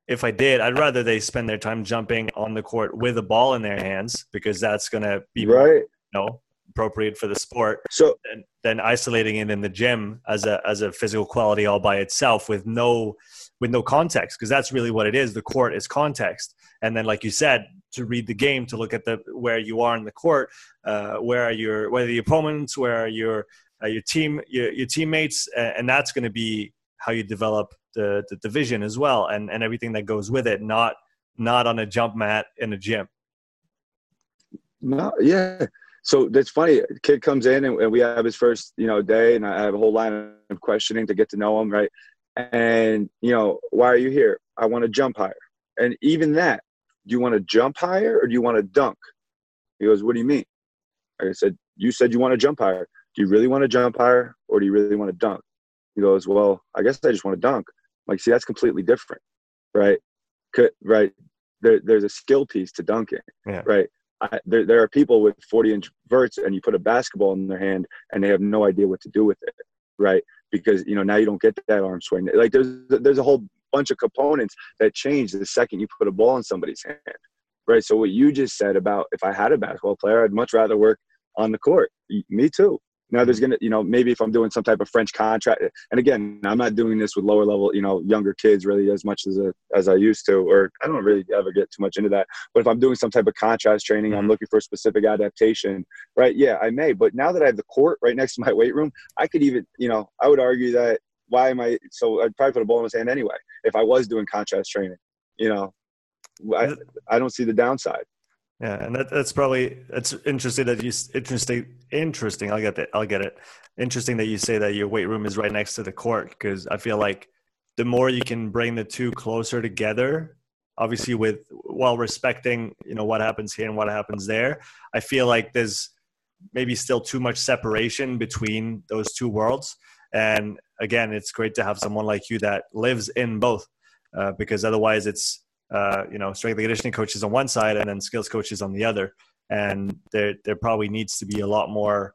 if I did, I'd rather they spend their time jumping on the court with a ball in their hands because that's going to be right. You know, appropriate for the sport. So than, than isolating it in the gym as a as a physical quality all by itself with no with no context because that's really what it is. The court is context, and then like you said, to read the game, to look at the where you are in the court, uh, where are your where are the opponents, where are your uh, your team your, your teammates, and that's going to be how you develop the, the division as well, and and everything that goes with it. Not not on a jump mat in a gym. No, yeah. So that's funny. Kid comes in and, and we have his first, you know, day, and I have a whole line of questioning to get to know him, right? And you know, why are you here? I want to jump higher. And even that, do you want to jump higher or do you want to dunk? He goes, What do you mean? I said, You said you want to jump higher. Do you really want to jump higher or do you really want to dunk? He goes, Well, I guess I just want to dunk. I'm like, see, that's completely different, right? Could, right? There, there's a skill piece to dunking, yeah. right? I, there, there are people with 40 inch verts and you put a basketball in their hand and they have no idea what to do with it, right? Because you know now you don't get that arm swing. Like there's there's a whole bunch of components that change the second you put a ball in somebody's hand, right? So what you just said about if I had a basketball player, I'd much rather work on the court. Me too, now there's gonna, you know, maybe if I'm doing some type of French contrast, and again, I'm not doing this with lower level, you know, younger kids really as much as a, as I used to, or I don't really ever get too much into that. But if I'm doing some type of contrast training, I'm mm-hmm. looking for a specific adaptation, right? Yeah, I may. But now that I have the court right next to my [laughs] weight room, I could even, you know, I would argue that why am I? So I'd probably put a ball in his hand anyway if I was doing contrast training. You know, I, I don't see the downside. Yeah, and that, that's probably it's interesting that you interesting interesting. I'll get that. I'll get it. Interesting that you say that your weight room is right next to the court because I feel like the more you can bring the two closer together, obviously with while respecting you know what happens here and what happens there. I feel like there's maybe still too much separation between those two worlds. And again, it's great to have someone like you that lives in both, uh, because otherwise it's uh, you know, strength and conditioning coaches on one side and then skills coaches on the other. And there, there probably needs to be a lot more,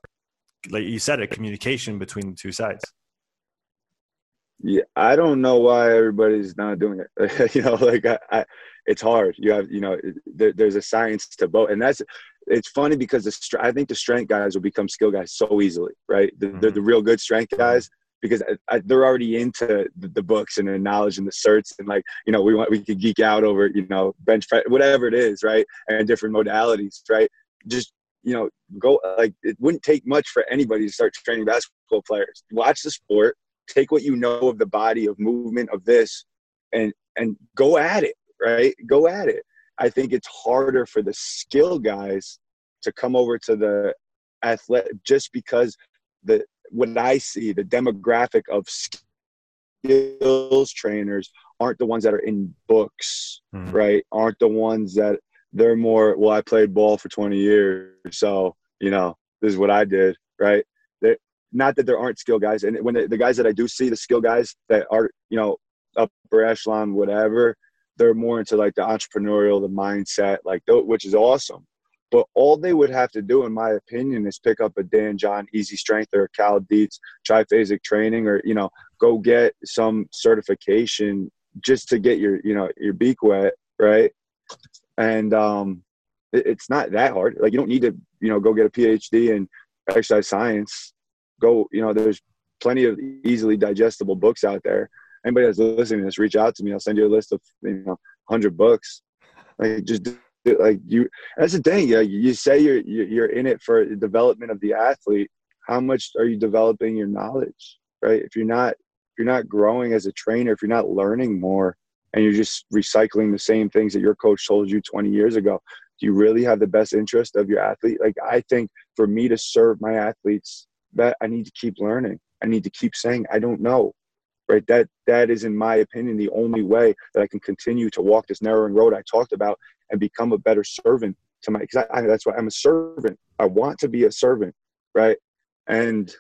like you said, a communication between the two sides. Yeah, I don't know why everybody's not doing it. [laughs] you know, like I, I, it's hard. You have, you know, there, there's a science to both, and that's. It's funny because the I think the strength guys will become skill guys so easily, right? The, mm-hmm. the, the real good strength guys because I, I, they're already into the, the, books and the knowledge and the certs and like you know we want we could geek out over you know bench press whatever it is right? And different modalities right? Just you know go like it wouldn't take much for anybody to start training basketball players. Watch the sport take what you know of the body of movement of this and and go at it right? Go at it. I think it's harder for the skill guys to come over to the athletic just because the what I see, the demographic of skills trainers aren't the ones that are in books, mm-hmm. right? Aren't the ones that they're more, well, I played ball for 20 years. So, you know, this is what I did, right? They're, not that there aren't skill guys. And when the, the guys that I do see, the skill guys that are, you know, upper echelon, whatever, they're more into like the entrepreneurial, the mindset, like, which is awesome. But all they would have to do, in my opinion, is pick up a Dan John Easy Strength or Cal Dietz triphasic training, or you know, go get some certification just to get your you know your beak wet, right? And um, it, it's not that hard. Like you don't need to you know go get a PhD in exercise science. Go you know there's plenty of easily digestible books out there. Anybody that's listening to this, reach out to me. I'll send you a list of you know hundred books. Like just like you that's the thing yeah you say you're you're in it for the development of the athlete how much are you developing your knowledge right? If you're not if you're not growing as a trainer if you're not learning more and you're just recycling the same things that your coach told you 20 years ago do you really have the best interest of your athlete? Like i think for me to serve my athletes that i need to keep learning. I need to keep saying i don't know right? That that is in my opinion the only way that i can continue to walk this narrowing road i talked about and become a better servant to my because that's why i'm a servant. I want to be a servant right? And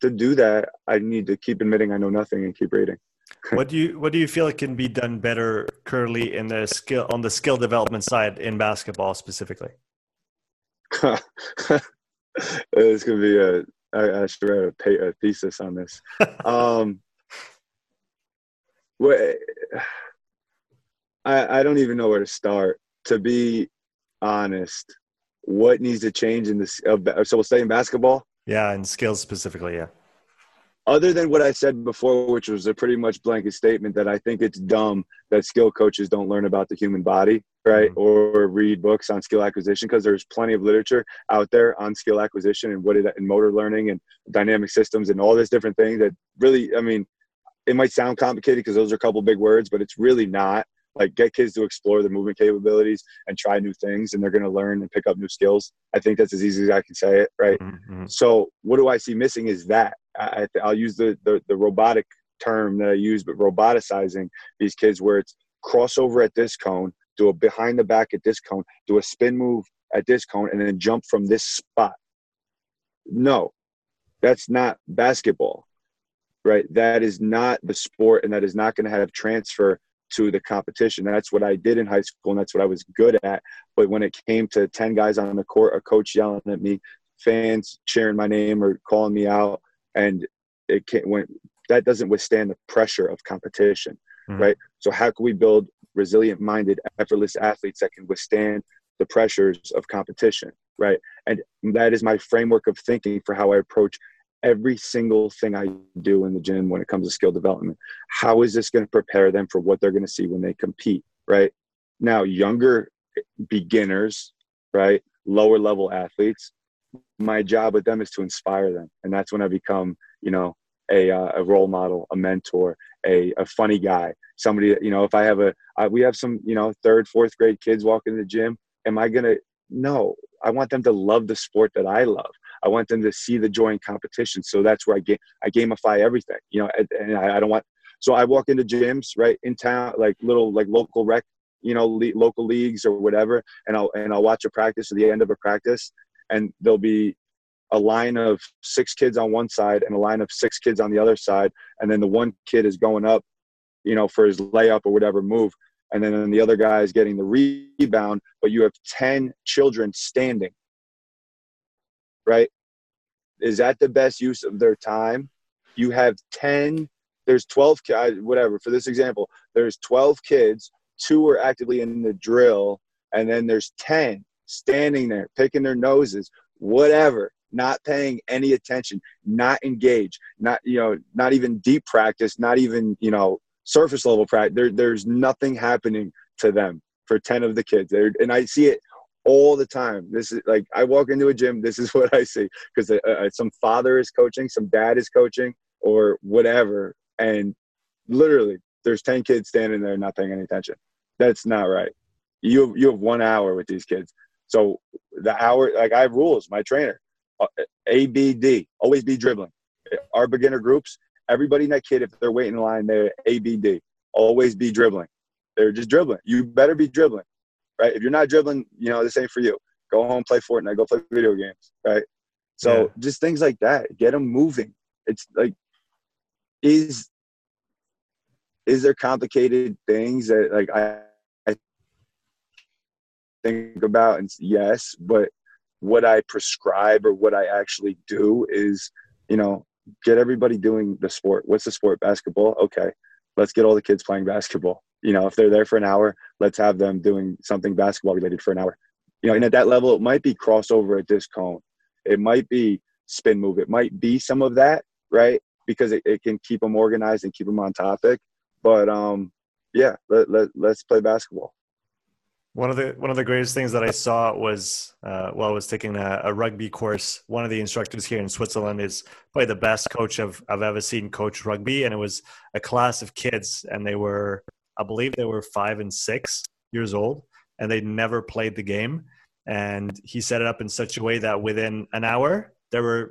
to do that i need to keep admitting i know nothing and keep reading. [laughs] What do you what do you feel can be done better currently in the skill on the skill development side in basketball specifically? [laughs] It's gonna be a I, I should write a, pay, a thesis on this. [laughs] Um well, I, I don't even know where to start. To be honest, what needs to change in this? Uh, so we'll stay in basketball. Yeah, and skills specifically. Yeah. Other than what I said before, which was a pretty much blanket statement that I think it's dumb that skill coaches don't learn about the human body, right? Mm-hmm. Or read books on skill acquisition because there's plenty of literature out there on skill acquisition and what it and motor learning and dynamic systems and all this different things that really, I mean, it might sound complicated because those are a couple big words, but it's really not. Like get kids to explore their movement capabilities and try new things, and they're going to learn and pick up new skills. I think that's as easy as I can say it, right? Mm-hmm. So what do I see missing is that I, will use the, the the robotic term that I use, but roboticizing these kids where it's crossover at this cone, do a behind the back at this cone, do a spin move at this cone, and then jump from this spot. No, that's not basketball right? That is not the sport, and that is not going to have transfer to the competition. That's what I did in high school, and that's what I was good at. But when it came to 10 guys on the court, a coach yelling at me, fans cheering my name or calling me out, and it can't, when, that doesn't withstand the pressure of competition, mm-hmm. right? So, how can we build resilient minded, effortless athletes that can withstand the pressures of competition, right? And that is my framework of thinking for how I approach every single thing I do in the gym when it comes to skill development. How is this going to prepare them for what they're going to see when they compete, right? Now, younger beginners, right? Lower level athletes, my job with them is to inspire them. And that's when I become, you know, a, uh, a role model, a mentor, a, a funny guy, somebody you know, if I have a, I, we have some, you know, third, fourth grade kids walking in the gym, am I to, no, I want them to love the sport that I love. I want them to see the joy in competition. So that's where I game I gamify everything. You know, and, and I, I, don't want. So I walk into gyms right in town, like little like local rec, you know, le- local leagues or whatever, and I'll and I'll watch a practice at the end of a practice, and there'll be a line of six kids on one side and a line of six kids on the other side, and then the one kid is going up, you know, for his layup or whatever move, and then the other guy is getting the rebound, but you have 10 children standing right? Is that the best use of their time? You have 10, there's 12, whatever, for this example, there's 12 kids, two are actively in the drill, and then there's 10 standing there, picking their noses, whatever, not paying any attention, not engaged, not, you know, not even deep practice, not even, you know, surface level practice. There, there's nothing happening to them for 10 of the kids. They're, and I see it all the time. This is like I walk into a gym. This is [laughs] what I see because uh, uh, some father is coaching, some dad is coaching, or whatever, and literally there's ten kids standing there not paying any attention. That's not right. You you have one hour with these kids. So the hour, like I have rules. My trainer, uh, A B D, always be dribbling. Our beginner groups, everybody in that kid, if they're waiting in line, they're A B D. Always be dribbling. They're just dribbling. You better be dribbling right? If you're not dribbling, you know, this ain't for you. Go home, play Fortnite, go play video games, right? So yeah. just things like that, get them moving. It's like, is is there complicated things that like I, I think about? And yes, but what I prescribe or what I actually do is, you know, get everybody doing the sport. What's the sport? Basketball. Okay, let's get all the kids playing basketball. You know if they're there for an hour let's have them doing something basketball related for an hour. You know and at that level it might be crossover at this cone. It might be spin move. It might be some of that right? Because it, it can keep them organized and keep them on topic. But um yeah let, let, let's play basketball one of the one of the greatest things that I saw was uh, while I was taking a, a, rugby course. One of the instructors here in Switzerland is probably the best coach I've I've ever seen coach rugby, and it was a class of kids, and they were I believe they were five and six years old, and they never played the game. And he set it up in such a way that within an hour, they were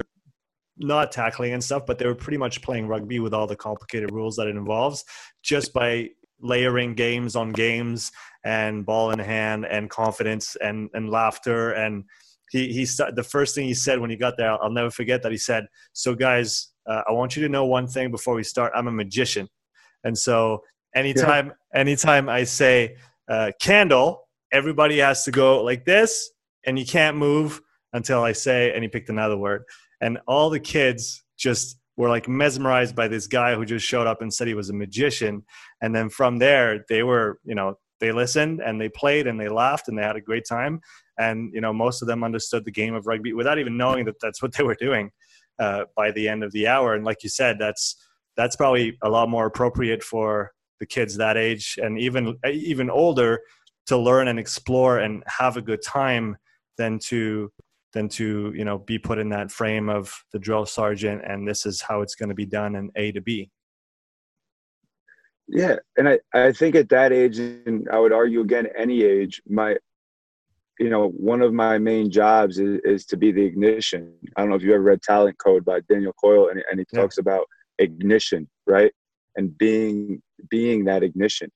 not tackling and stuff, but they were pretty much playing rugby with all the complicated rules that it involves just by layering games on games and ball in hand and confidence and, and laughter. And he, he the first thing he said when he got there, I'll never forget that he said, so guys, uh, I want you to know one thing before we start. I'm a magician. And so anytime, yeah. anytime I say uh, candle, everybody has to go like this and you can't move until I say, and he picked another word. And all the kids just were like mesmerized by this guy who just showed up and said he was a magician. And then from there, they were, you know, they listened and they played and they laughed and they had a great time. And, you know, most of them understood the game of rugby without even knowing that that's what they were doing uh, by the end of the hour. And like you said, that's, that's probably a lot more appropriate for the kids that age and even, even older to learn and explore and have a good time than to than to you know be put in that frame of the drill sergeant and this is how it's going to be done in A to B. Yeah, and I I think at that age, and I would argue again any age, my you know one of my main jobs is, is to be the ignition. I don't know if you ever read Talent Code by Daniel Coyle, and, and he yeah. talks about ignition, right? And being being that ignition.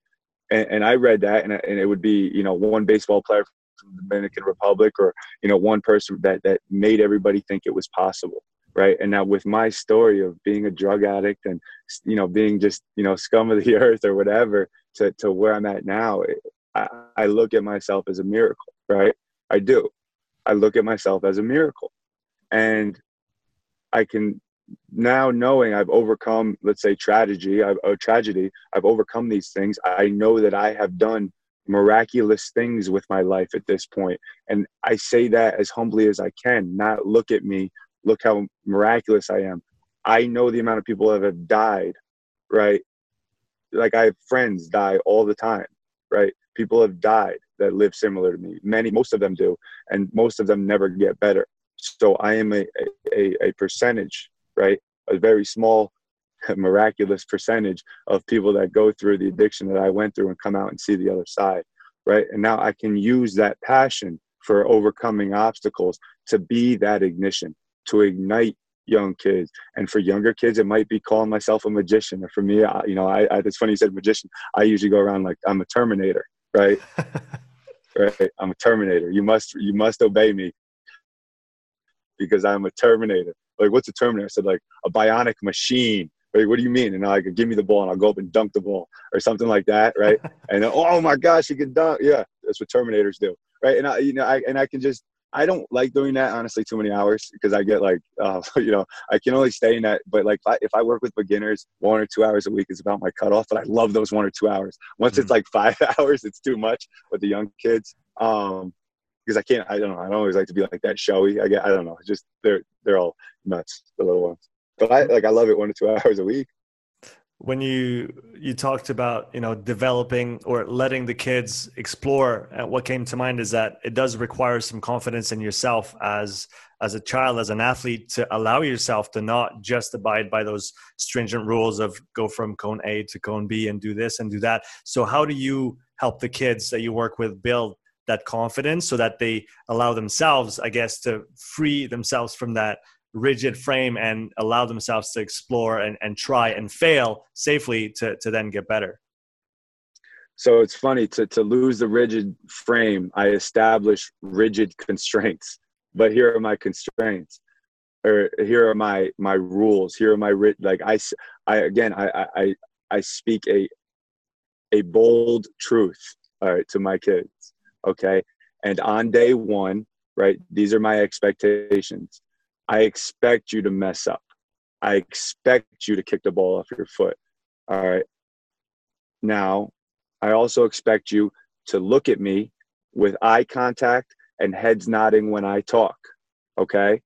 And, and I read that, and, and it would be you know one baseball player from the Dominican Republic or you know one person that that made everybody think it was possible right? And now with my story of being a drug addict and you know being just you know scum of the [laughs] earth or whatever to to where I'm at now I, I look at myself as a miracle right? I do. I look at myself as a miracle. And I can now knowing I've overcome, let's say, tragedy, I've, a tragedy, I've overcome these things. I know that I have done miraculous things with my life at this point. And I say that as humbly as I can, not look at me, look how miraculous I am. I know the amount of people that have died, right? Like I have friends die all the time, right? People have died that live similar to me. Many, most of them do, and most of them never get better. So I am a, a, a percentage, right? A very small miraculous percentage of people that go through the addiction that I went through and come out and see the other side, right? And now I can use that passion for overcoming obstacles to be that ignition, to ignite young kids. And for younger kids, it might be calling myself a magician. Or for me, I, you know, I, I, it's funny you said magician. I usually go around like I'm a Terminator, right? [laughs] right? I'm a Terminator. You must, you must obey me because I'm a Terminator. Like, what's a Terminator? I said like a bionic machine Right? What do you mean? And I like, give me the ball and I'll go up and dunk the ball or something like that, right? [laughs] and then, oh my gosh, you can dunk. Yeah, that's what Terminators do, right? And I, you know, I and I can just, I don't like doing that honestly too many hours because I get like, [laughs] uh, you know, I can only stay in that. But like, if I, if I, work with beginners, one or two hours a week is about my cutoff. But I love those one or two hours. Once mm-hmm. it's like [laughs] five hours, it's too much with the young kids. Um, because I can't, I don't know, I don't always like to be like that showy. I get, I don't know, just they're they're all nuts, the little ones but I like I love it one to two [laughs] hours a week. When you you talked about you know developing or letting the kids explore, what came to mind is that it does require some confidence in yourself as as a child, as an athlete, to allow yourself to not just abide by those stringent rules of go from cone A to cone B and do this and do that. So how do you help the kids that you work with build that confidence so that they allow themselves, I guess, to free themselves from that rigid frame and allow themselves to explore and, and try and fail safely to, to then get better. So it's funny to, to lose the rigid frame i establish rigid [laughs] constraints. But here are my constraints or here are my my rules. Here are my like i i again i i i speak a a bold truth all right to my kids okay? And on day one right these are my expectations I expect you to mess up. I expect you to kick the ball off your foot. All right. Now, I also expect you to look at me with eye contact and heads nodding when I talk. Okay.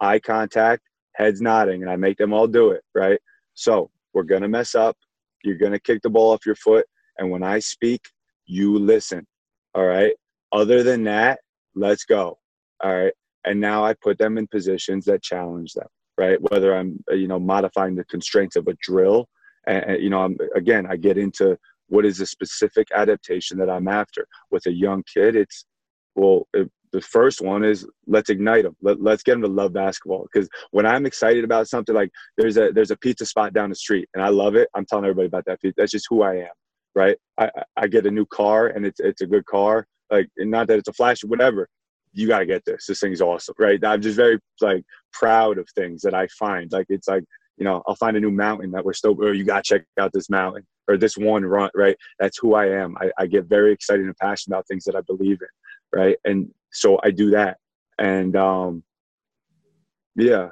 Eye contact, heads nodding, and I make them all do it. Right. So we're going to mess up. You're going to kick the ball off your foot. And when I speak, you listen. All right. Other than that, let's go. All right and now i put them in positions that challenge them right whether i'm uh, you know modifying the constraints of a drill and, you know i'm again i get into what is the specific adaptation that I'm after? With a young kid, it's well, it, the first one is let's ignite them. Let, let's get them to love basketball. Because when I'm excited about something, like there's a there's a pizza spot down the street and I love it. I'm telling everybody about that pizza. That's just who I am, right? I, I get a new car and it's it's a good car. Like not that it's a flash, whatever. You got to get this. This thing's awesome, right? I'm just very like proud of things that I find. Like it's like you know I'll find a new mountain that we're still. Oh, you got to check out this mountain or this one run, right? That's who I am. I, I get very excited and passionate about things that I believe in, right? And so I do that. And um, yeah.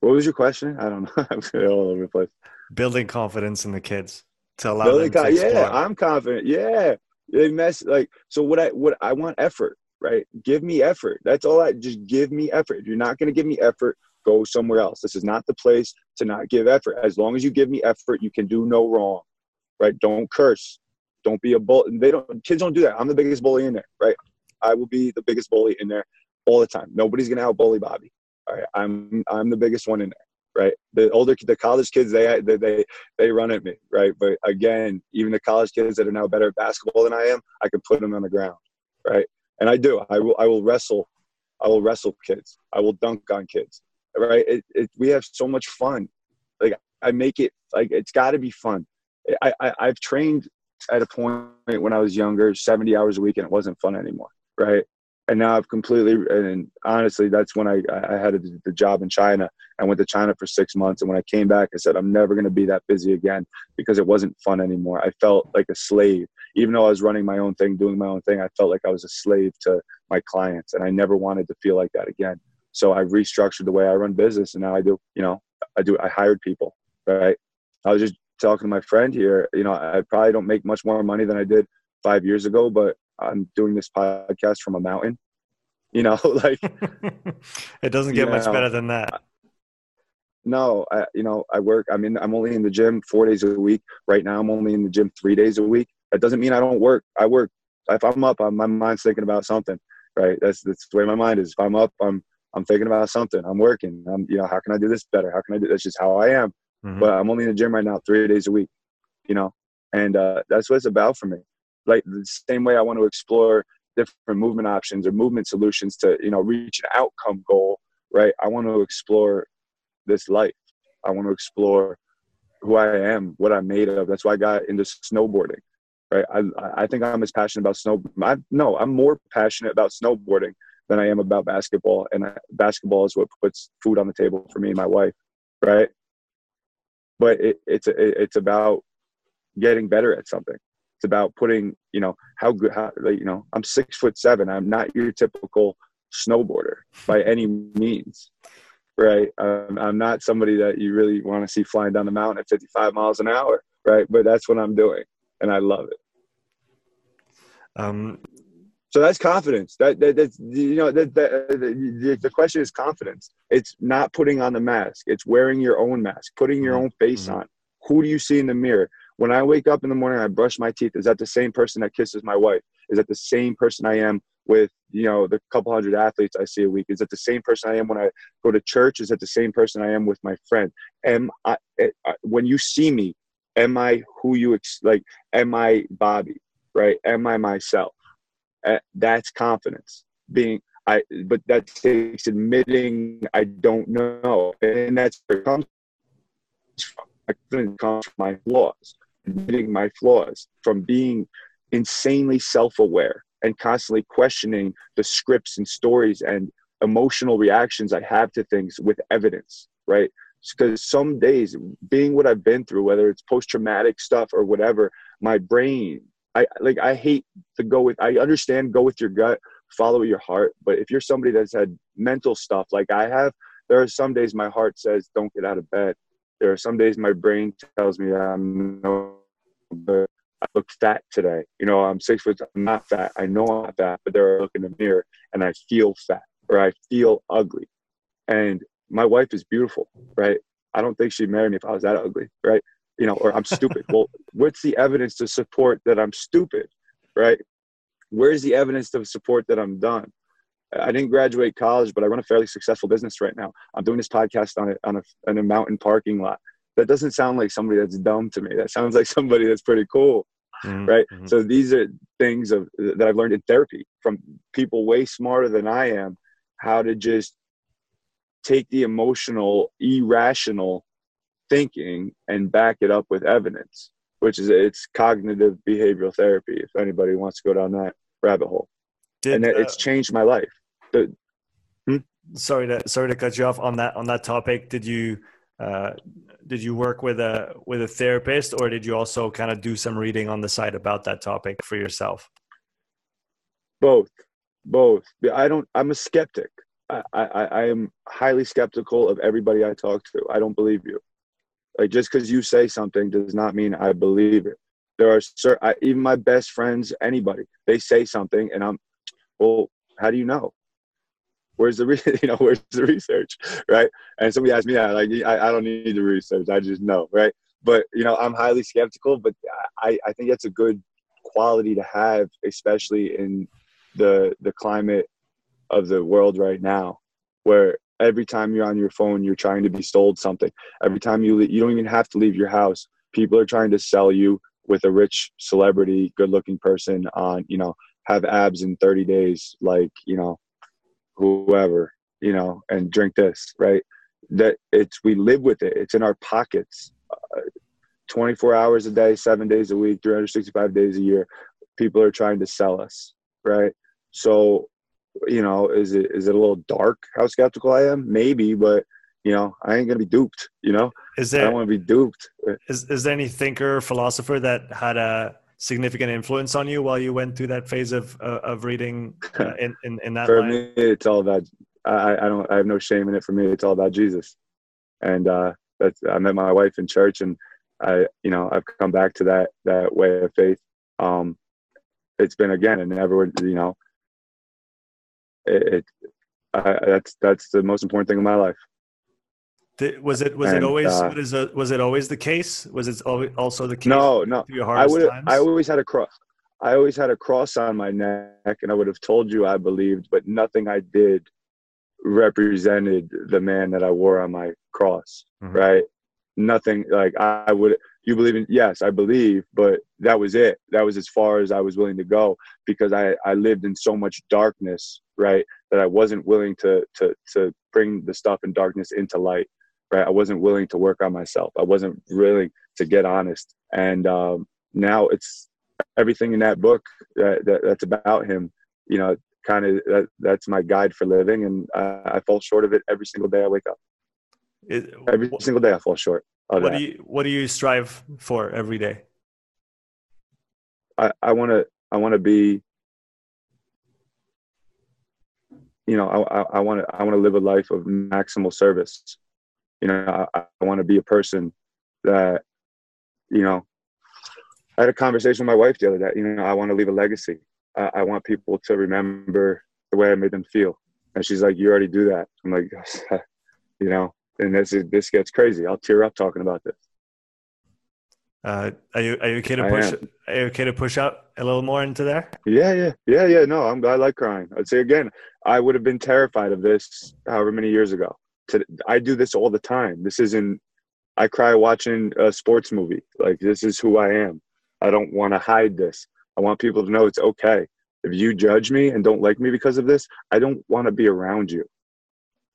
What was your question? I don't [laughs] know. I'm all over the place. Building confidence in the kids to allow Building them to explore. Yeah, I'm confident. Yeah, they mess like so. What I what I want effort, right? Give me effort. That's all. I just give me effort. If you're not going to give me effort, go somewhere else. This is not the place to not give effort. As long as you give me effort, you can do no wrong, right? Don't curse. Don't be a bull. They don't. Kids don't do that. I'm the biggest bully in there, right? I will be the biggest bully in there all the time. Nobody's gonna out bully Bobby. All right, I'm I'm the biggest one in there. Right, the older the college kids they they they, run at me. Right, but again, even the college kids that are now better at basketball than I am, I can put them on the ground. Right, and I do. I will I will wrestle. I will wrestle kids. I will dunk on kids. Right, it, it, we have so much fun. Like I make it like it's got to be fun. I, I I've trained at a point when I was younger, 70 hours a week, and it wasn't fun anymore right? And now I've completely and honestly, that's when I I had the job in China. I went to China for six months, and when I came back, I said I'm never going to be that busy again because it wasn't fun anymore. I felt like a slave, even though I was running my own thing, doing my own thing. I felt like I was a slave to my clients, and I never wanted to feel like that again. So I restructured the way I run business, and now I do. You know, I do. I hired people, right? I was just talking to my friend here. You know, I probably don't make much more money than I did five years ago, but I'm doing this podcast from a mountain. You know, [laughs] like [laughs] it doesn't get much know, better than that. No, I, you know, I work. I mean, I'm only in the gym four days a week. Right now, I'm only in the gym three days a week. That doesn't mean I don't work. I work. If I'm up, I'm, my mind's thinking about something. Right. That's that's the way my mind is. If I'm up, I'm I'm thinking about something. I'm working. I'm you know, how can I do this better? How can I do? That's just how I am. Mm-hmm. But I'm only in the gym right now three days a week. You know, and uh, that's what it's about for me like the same way I want to explore different movement options or movement solutions to you know reach an outcome goal right? I want to explore this life. I want to explore who i am what i'm made of. That's why i got into snowboarding right? I i think i'm as passionate about snow I, no i'm more passionate about snowboarding than i am about basketball. And basketball is what puts food on the table for me and my wife right? But it, it's it's about getting better at something it's about putting, you know, how good, how, you know, I'm six foot seven. I'm not your typical snowboarder by any means, right? Um, I'm not somebody that you really want to see flying down the mountain at 55 miles an hour, right? But that's what I'm doing, and I love it. Um, so that's confidence. That, that that's you know that, that the, the question is confidence. It's not putting on the mask. It's wearing your own mask, putting your mm-hmm. own face mm-hmm. on. Who do you see in the mirror? When I wake up in the morning, I brush my teeth. Is that the same person that kisses my wife? Is that the same person I am with, you know, the couple hundred athletes I see a week? Is that the same person I am when I go to church? Is that the same person I am with my friend? Am I, eh, when you see me, am I who you, ex- like, am I Bobby, right? Am I myself? Uh, that's confidence being, I, but that takes admitting I don't know. And that's where it comes from. I couldn't come from my flaws admitting my flaws, from being insanely self aware and constantly questioning the scripts and stories and emotional reactions I have to things with evidence, right? Because some days, being what I've been through, whether it's post traumatic stuff or whatever, my brain, I like, I hate to go with, I understand go with your gut, follow your heart. But if you're somebody that's had mental stuff like I have, there are some days my heart says, don't get out of bed. There are some days my brain tells me I'm no but I look fat today. You know, I'm six foot. I'm not fat. I know I'm not fat, but there I look in the mirror and I feel fat or I feel ugly. And my wife is beautiful, right? I don't think she'd marry me if I was that ugly, right? You know, or I'm stupid. [laughs] well, what's the evidence to support that I'm stupid, right? Where's the evidence to support that I'm done? I didn't graduate college, but I run a fairly successful business right now. I'm doing this podcast on a, on a, on a mountain parking lot that doesn't sound like somebody that's dumb to me. That sounds [laughs] like somebody that's pretty cool. Mm-hmm. Right. Mm-hmm. So these are things of that I've learned in therapy from people way smarter than I am, how to just take the emotional, irrational thinking and back it up with evidence, which is it's cognitive behavioral therapy. If anybody wants to go down that rabbit hole, Did, and uh, it's changed my life. The, hmm? Sorry to sorry to cut you off on that on that topic. Did you uh, did you work with a with a therapist, or did you also kind of do some reading on the side about that topic for yourself? Both, both. I don't. I'm a skeptic. I, I, I am highly skeptical of everybody I talk to. I don't believe you. Like just because you say something does not mean I believe it. There are certain, even my best friends, anybody, they say something, and I'm, well, how do you know? Where's the re- [laughs] you know where's the research, right? And somebody asked me that, like I, I don't need the research, I just know, right? But you know, I'm highly skeptical, but I, I think that's a good quality to have, especially in the the climate of the world right now, where every time you're on your phone you're trying to be sold something every time you you don't even have to leave your house people are trying to sell you with a rich celebrity good looking person on you know have abs in 30 days like you know whoever you know and drink this right that it's we live with it it's in our pockets uh, 24 hours a day 7 days a week 365 days a year people are trying to sell us right so you know, is it is it a little dark how skeptical I am? Maybe, but you know, I ain't gonna be duped. You know, is there? I don't want to be duped. Is is there any thinker or philosopher that had a significant influence on you while you went through that phase of uh, of reading uh, [laughs] in, in, in that? For line? me, it's all about. I I don't I have no shame in it. For me, it's all about Jesus, and uh, that's I met my wife in church, and I you know I've come back to that that way of faith. Um, it's been again and never you know it, I, that's that's the most important thing in my life. Was it was and, it always uh, was, it, was it always the case? Was it also the case? No, no. I would I always had a cross. I always had a cross on my neck, and I would have told you I believed, but nothing I did represented the man that I wore on my cross. Mm-hmm. Right? Nothing like I would you believe in yes i believe but that was it that was as far as i was willing to go because i i lived in so much darkness right that i wasn't willing to to to bring the stuff in darkness into light right? I wasn't willing to work on myself. I wasn't willing to get honest. And um, now it's everything in that book that, that that's about him you know kind of that, that's my guide for living. And I, I fall short of it every single day i wake up. It, every single day i fall short what do you What do you strive for every day? I want to I want to be you know I I want to I want to live a life of maximal service. You know I, I want to be a person that you know I had a conversation with my wife the other day. You know I want to leave a legacy. I, I want people to remember the way I made them feel. And she's like, "You already do that." I'm like, [laughs] you know, and this is, this gets crazy. I'll tear up talking about this. Uh, are you are you okay to push? Are you okay to push out a little more into there? Yeah, yeah, yeah, yeah. No, I'm I like crying. I'd say again, I would have been terrified of this however many years ago. To, I do this all the time. This isn't. I cry watching a sports movie. Like this is who I am. I don't want to hide this. I want people to know it's okay. If you judge me and don't like me because of this, I don't want to be around you.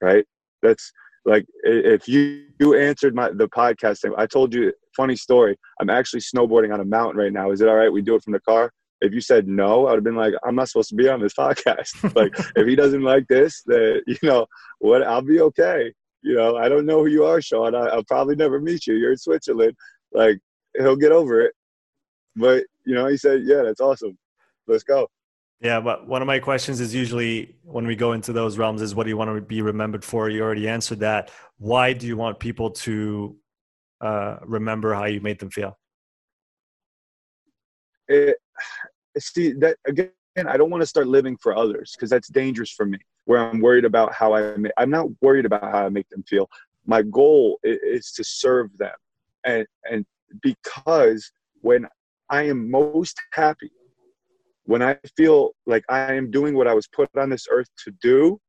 Right? That's like if you, you answered my the podcast thing, I told you funny story. I'm actually snowboarding on a mountain right now. Is it all right? We do it from the car. If you said no, I would have been like, I'm not supposed to be on this podcast. [laughs] like if he doesn't like this, then [laughs] you know what? I'll be okay. You know, I don't know who you are, Sean. I, will probably never meet you. You're in Switzerland. Like he'll get over it. But you know, he said, yeah, that's awesome. Let's go. Yeah, but one of my questions is usually when we go into those realms is what do you want to be remembered for? You already answered that. Why do you want people to uh, remember how you made them feel? It, see that again. I don't want to start living for others because that's dangerous for me. Where I'm worried about how I. Make, I'm not worried about how I make them feel. My goal is, is to serve them, and and because when I am most happy when I feel like I am doing what I was put on this earth to do,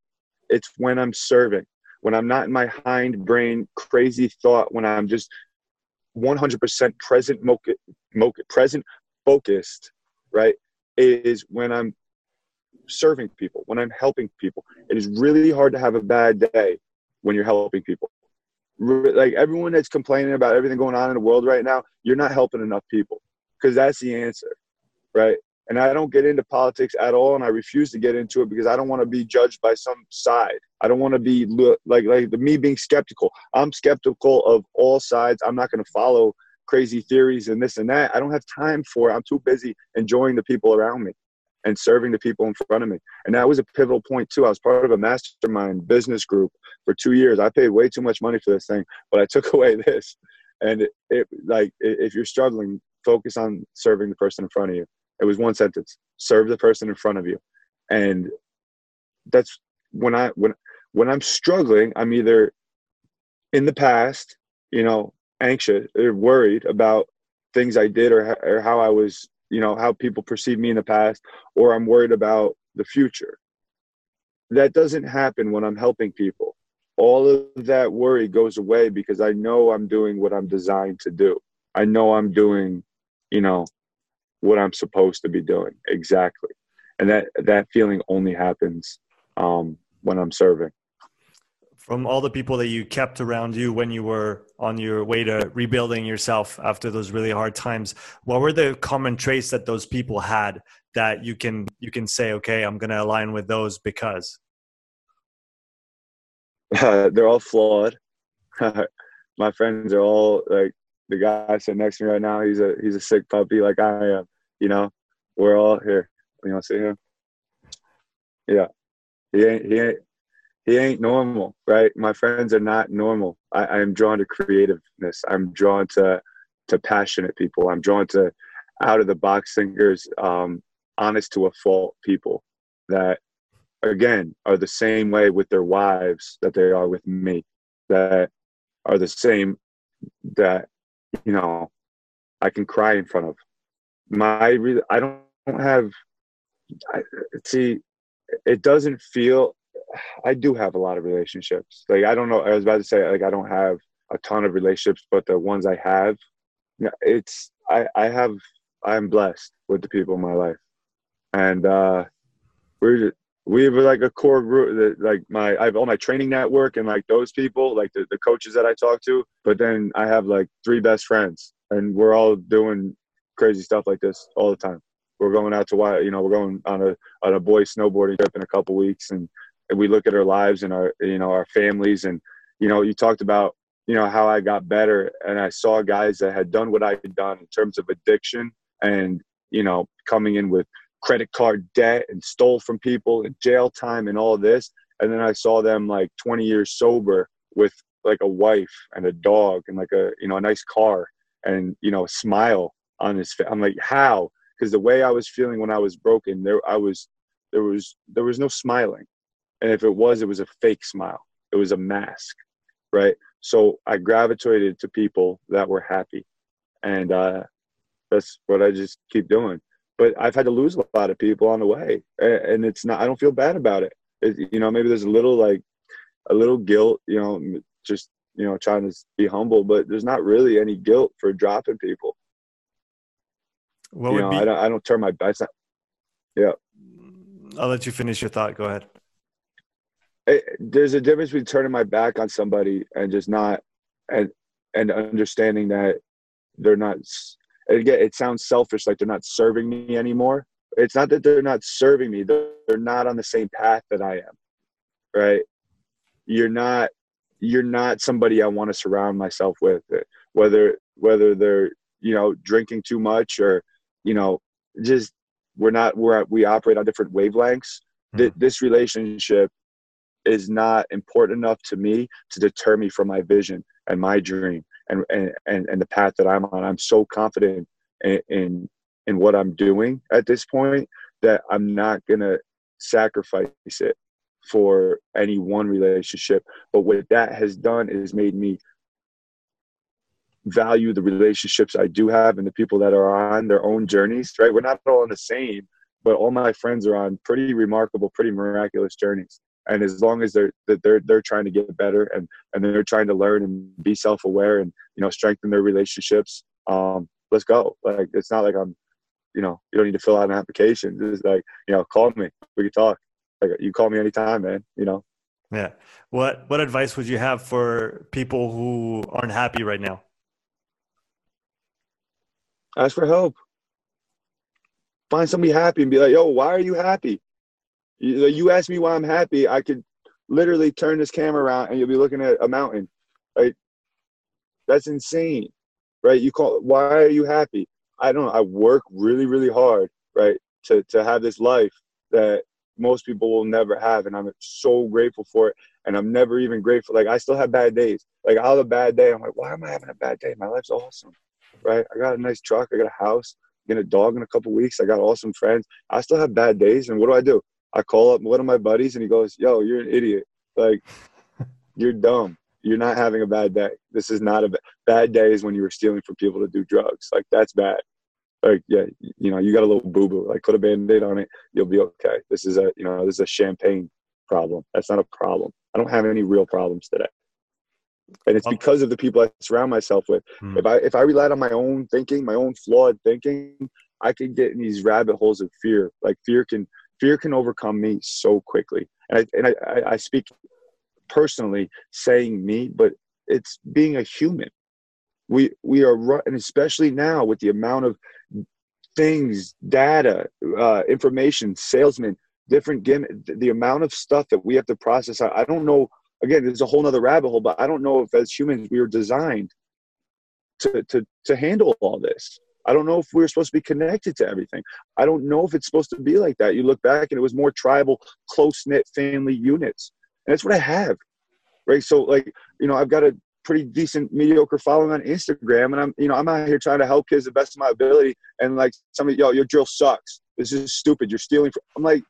it's when I'm serving. When I'm not in my hind brain crazy thought, when I'm just 100% present, present focused, right, is when I'm serving people, when I'm helping people. It is really hard to have a bad day when you're helping people. Like everyone that's complaining about everything going on in the world right now, you're not helping enough people because that's the answer, right? And I don't get into politics at all, and I refuse to get into it because I don't want to be judged by some side. I don't want to be like like the me being skeptical. I'm skeptical of all sides. I'm not going to follow crazy theories and this and that. I don't have time for it. I'm too busy enjoying the people around me and serving the people in front of me. And that was a pivotal point too. I was part of a mastermind business group for two years. I paid way too much money for this thing, but I took [laughs] away this. And it, it like if you're struggling, focus on serving the person in front of you. It was one sentence: serve the person in front of you. And that's when I when when I'm struggling, I'm either in the past, you know, anxious or worried about things I did or, or how I was, you know, how people perceive me in the past, or I'm worried about the future. That doesn't happen when I'm helping people. All of that worry goes away because I know I'm doing what I'm designed to do. I know I'm doing, you know, what I'm supposed to be doing exactly, and that that feeling only happens um, when I'm serving from all the people that you kept around you when you were on your way to rebuilding yourself after those really hard times what were the common traits that those people had that you can you can say okay i'm going to align with those because uh, [laughs] they're all flawed. [laughs] My friends are all like the guy sitting next to me right now he's a he's a sick puppy like i am you know? We're all here. You want to see him yeah. He ain't he ain't he ain't normal, right? My friends are not normal. I, am drawn to creativeness. I'm drawn to to passionate people. I'm drawn to out of the box thinkers, um, honest to a fault people that again are the same way with their wives that they are with me. That are the same that you know I can cry in front of. My I don't have. I, see, it doesn't feel I do have a lot of relationships. Like I don't know. I was about to say like I don't have a ton of relationships, but the ones I have, it's I I have I'm blessed with the people in my life, and uh, we're we have like a core group that like my I have all my training network and like those people like the, the coaches that I talk to. But then I have like three best friends, and we're all doing crazy stuff like this all the time. We're going out to you know we're going on a on a boys snowboarding trip in a couple weeks and and we look at our lives and our you know our families and you know you talked about you know how I got better and I saw guys that had done what I had done in terms of addiction and you know coming in with credit card debt and stole from people and jail time and all this and then I saw them like 20 years sober with like a wife and a dog and like a you know a nice car and you know a smile on his face. I'm like how because the way I was feeling when I was broken there I was there was there was no smiling and if it was, it was a fake smile. It was a mask, right? So I gravitated to people that were happy, and uh, that's what I just keep doing. But I've had to lose a lot of people on the way, and it's not. I don't feel bad about it. it you know, maybe there's a little like a little guilt. You know, just you know, trying to be humble, but there's not really any guilt for dropping people. What you know, be- I don't. I don't turn my. Not, yeah. I'll let you finish your thought. Go ahead it, there's a difference between turning my back on somebody and just not and and understanding that they're not again it sounds selfish like they're not serving me anymore. It's not that they're not serving me they're, they're not on the same path that i am right? You're not you're not somebody i want to surround myself with whether whether they're you know drinking too much or you know just we're not we're we operate on different wavelengths. Mm-hmm. this relationship is not important enough to me to deter me from my vision and my dream and and and, and the path that I'm on. I'm so confident in, in in what I'm doing at this point that I'm not gonna sacrifice it for any one relationship. But what that has done is made me value the relationships I do have and the people that are on their own journeys, right? We're not all on the same, but all my friends are on pretty remarkable, pretty miraculous journeys and as long as they're they're they're trying to get better and and they're trying to learn and be self-aware and you know, strengthen their relationships. Um, let's go. Like it's not like I'm, you know, you don't need to fill out an application. It's like, you know, call me. We can talk. Like you call me anytime, man. You know. Yeah. What What advice would you have for people who aren't happy right now? Ask for help. Find somebody happy and be like, "Yo, why are you happy?" You, ask me why I'm happy. I could literally turn this camera around and you'll be looking at a mountain. Right? That's insane, right? You call. Why are you happy? I don't know. I work really, really hard, right, to to have this life that most people will never have, and I'm so grateful for it. And I'm never even grateful. Like I still have bad days. Like I'll have a bad day. I'm like, why am I having a bad day? My life's awesome, right? I got a nice truck. I got a house. I get a dog in a couple weeks. I got awesome friends. I still have bad days, and what do I do? I call up one of my buddies, and he goes, "Yo, you're an idiot. Like, [laughs] you're dumb. You're not having a bad day. This is not a bad, bad day. Is when you were stealing from people to do drugs. Like that's bad. Like, yeah, you know, you got a little boo boo. Like, put a band aid on it. You'll be okay. This is a, you know, this is a champagne problem. That's not a problem. I don't have any real problems today and it's because of the people I surround myself with. Hmm. If I if I relied on my own thinking, my own flawed thinking, I could get in these rabbit holes of fear. Like fear can fear can overcome me so quickly. And I and I, I speak personally saying me, but it's being a human. We we are and especially now with the amount of things, data, uh, information, salesmen, different gimmick, the amount of stuff that we have to process. I, I don't know again, there's a whole nother rabbit hole, but I don't know if as humans we were designed to, to, to handle all this. I don't know if we are supposed to be connected to everything. I don't know if it's supposed to be like that. You look back and it was more tribal, close knit family units. And that's what I have. Right. So like, you know, I've got a pretty decent mediocre following on Instagram and I'm, you know, I'm out here trying to help kids the best of my ability. And like somebody, yo, your drill sucks. This is stupid. You're stealing. From, I'm like,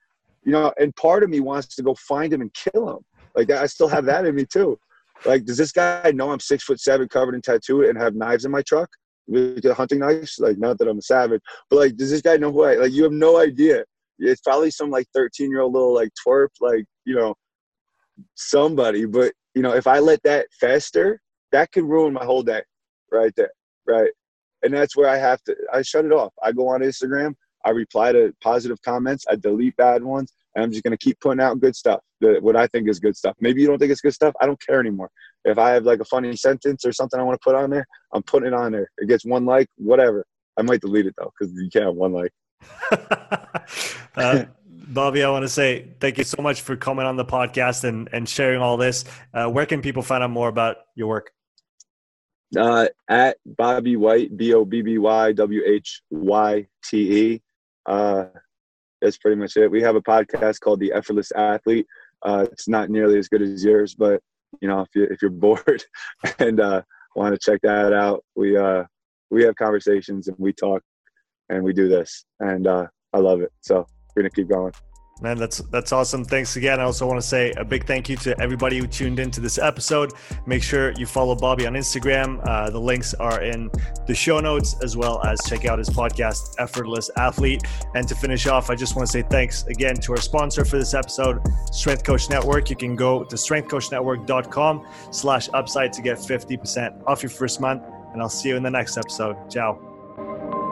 you know, and part of me wants to go find him and kill him. Like I still have that in me too. Like, does this guy know I'm six foot seven, covered in tattoo, and have knives in my truck? With hunting knives? Like, not that I'm a savage, but like, does this guy know who I? Like, you have no idea. It's probably some like 13 year old little like twerp, like you know, somebody. But you know, if I let that fester, that could ruin my whole day, right there, right. And that's where I have to. I shut it off. I go on Instagram. I reply to positive comments. I delete bad ones and I'm just going to keep putting out good stuff. The, what I think is good stuff. Maybe you don't think it's good stuff. I don't care anymore. If I have like a funny sentence or something I want to put on there, I'm putting it on there. It gets one like, whatever. I might delete it though because you can't have one like. [laughs] uh, Bobby, I want to say thank you so much for coming on the podcast and, and sharing all this. Uh, where can people find out more about your work? Uh, at Bobby Whyte, B O B B Y W H Y T E. Uh, that's pretty much it. We have a podcast called The Effortless Athlete. Uh, it's not nearly as good as yours, but you know, if you if you're bored [laughs] and uh, want to check that out, we uh, we have conversations and we talk and we do this, and uh, I love it. So we're gonna keep going. Man, that's that's awesome. Thanks again. I also want to say a big thank you to everybody who tuned into this episode. Make sure you follow Bobby on Instagram. Uh, the links are in the show notes, as well as check out his podcast, Effortless Athlete. And to finish off, I just want to say thanks again to our sponsor for this episode, Strength Coach Network. You can go to strengthcoachnetwork.com slash upside to get 50% off your first month. And I'll see you in the next episode. Ciao.